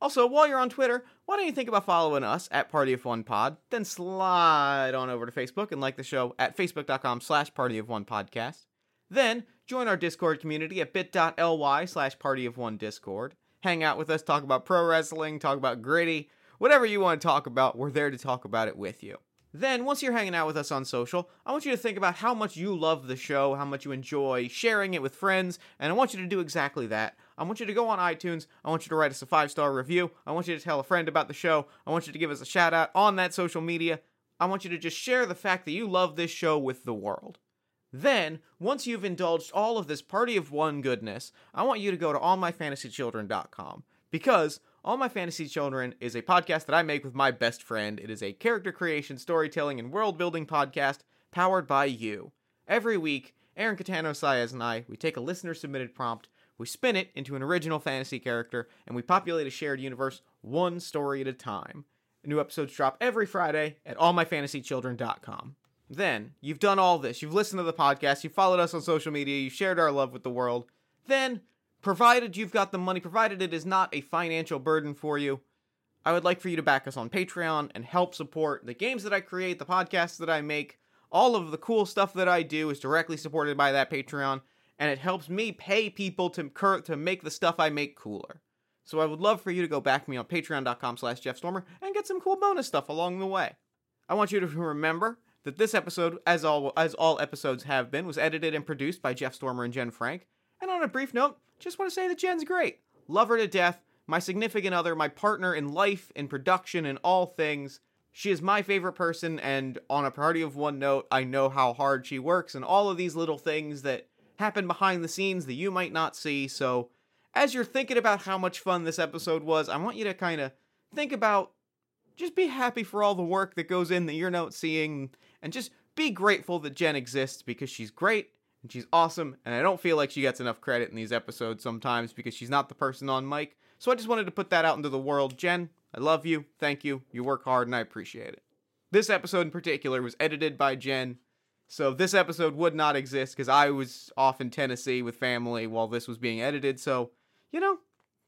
Also, while you're on Twitter, why don't you think about following us at Party of One Pod? Then slide on over to Facebook and like the show at facebook.com slash Party of One Podcast. Then join our Discord community at bit.ly slash Party of One Discord. Hang out with us, talk about pro wrestling, talk about gritty, whatever you want to talk about, we're there to talk about it with you. Then, once you're hanging out with us on social, I want you to think about how much you love the show, how much you enjoy sharing it with friends, and I want you to do exactly that. I want you to go on iTunes. I want you to write us a five star review. I want you to tell a friend about the show. I want you to give us a shout out on that social media. I want you to just share the fact that you love this show with the world. Then, once you've indulged all of this party of one goodness, I want you to go to allmyfantasychildren.com because All My Fantasy Children is a podcast that I make with my best friend. It is a character creation, storytelling, and world building podcast powered by you. Every week, Aaron Catano Saez and I, we take a listener submitted prompt, we spin it into an original fantasy character, and we populate a shared universe one story at a time. New episodes drop every Friday at allmyfantasychildren.com. Then, you've done all this. You've listened to the podcast, you've followed us on social media, you've shared our love with the world. Then, provided you've got the money, provided it is not a financial burden for you, I would like for you to back us on Patreon and help support the games that I create, the podcasts that I make. All of the cool stuff that I do is directly supported by that Patreon, and it helps me pay people to cur- to make the stuff I make cooler. So I would love for you to go back me on patreon.com slash jeffstormer and get some cool bonus stuff along the way. I want you to remember that this episode, as all as all episodes have been, was edited and produced by Jeff Stormer and Jen Frank. And on a brief note, just want to say that Jen's great. Love her to death. My significant other, my partner in life, in production, in all things. She is my favorite person, and on a party of one note, I know how hard she works and all of these little things that happen behind the scenes that you might not see. So, as you're thinking about how much fun this episode was, I want you to kind of think about just be happy for all the work that goes in that you're not seeing, and just be grateful that Jen exists because she's great and she's awesome, and I don't feel like she gets enough credit in these episodes sometimes because she's not the person on mic. So I just wanted to put that out into the world. Jen, I love you. Thank you. You work hard, and I appreciate it. This episode in particular was edited by Jen. So this episode would not exist because I was off in Tennessee with family while this was being edited. So, you know,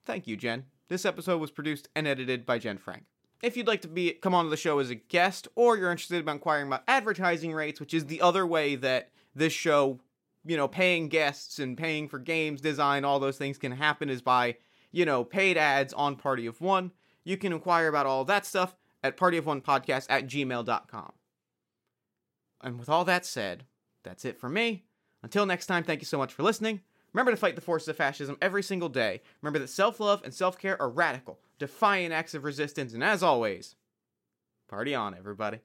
thank you, Jen. This episode was produced and edited by Jen Frank. If you'd like to be come on the show as a guest, or you're interested about inquiring about advertising rates, which is the other way that this show, you know, paying guests and paying for games design, all those things can happen, is by you know paid ads on Party of One. You can inquire about all that stuff at partyofonepodcast at gmail.com. and with all that said, that's it for me. Until next time, thank you so much for listening. Remember to fight the forces of fascism every single day. Remember that self love and self care are radical, defiant acts of resistance, and as always, party on, everybody.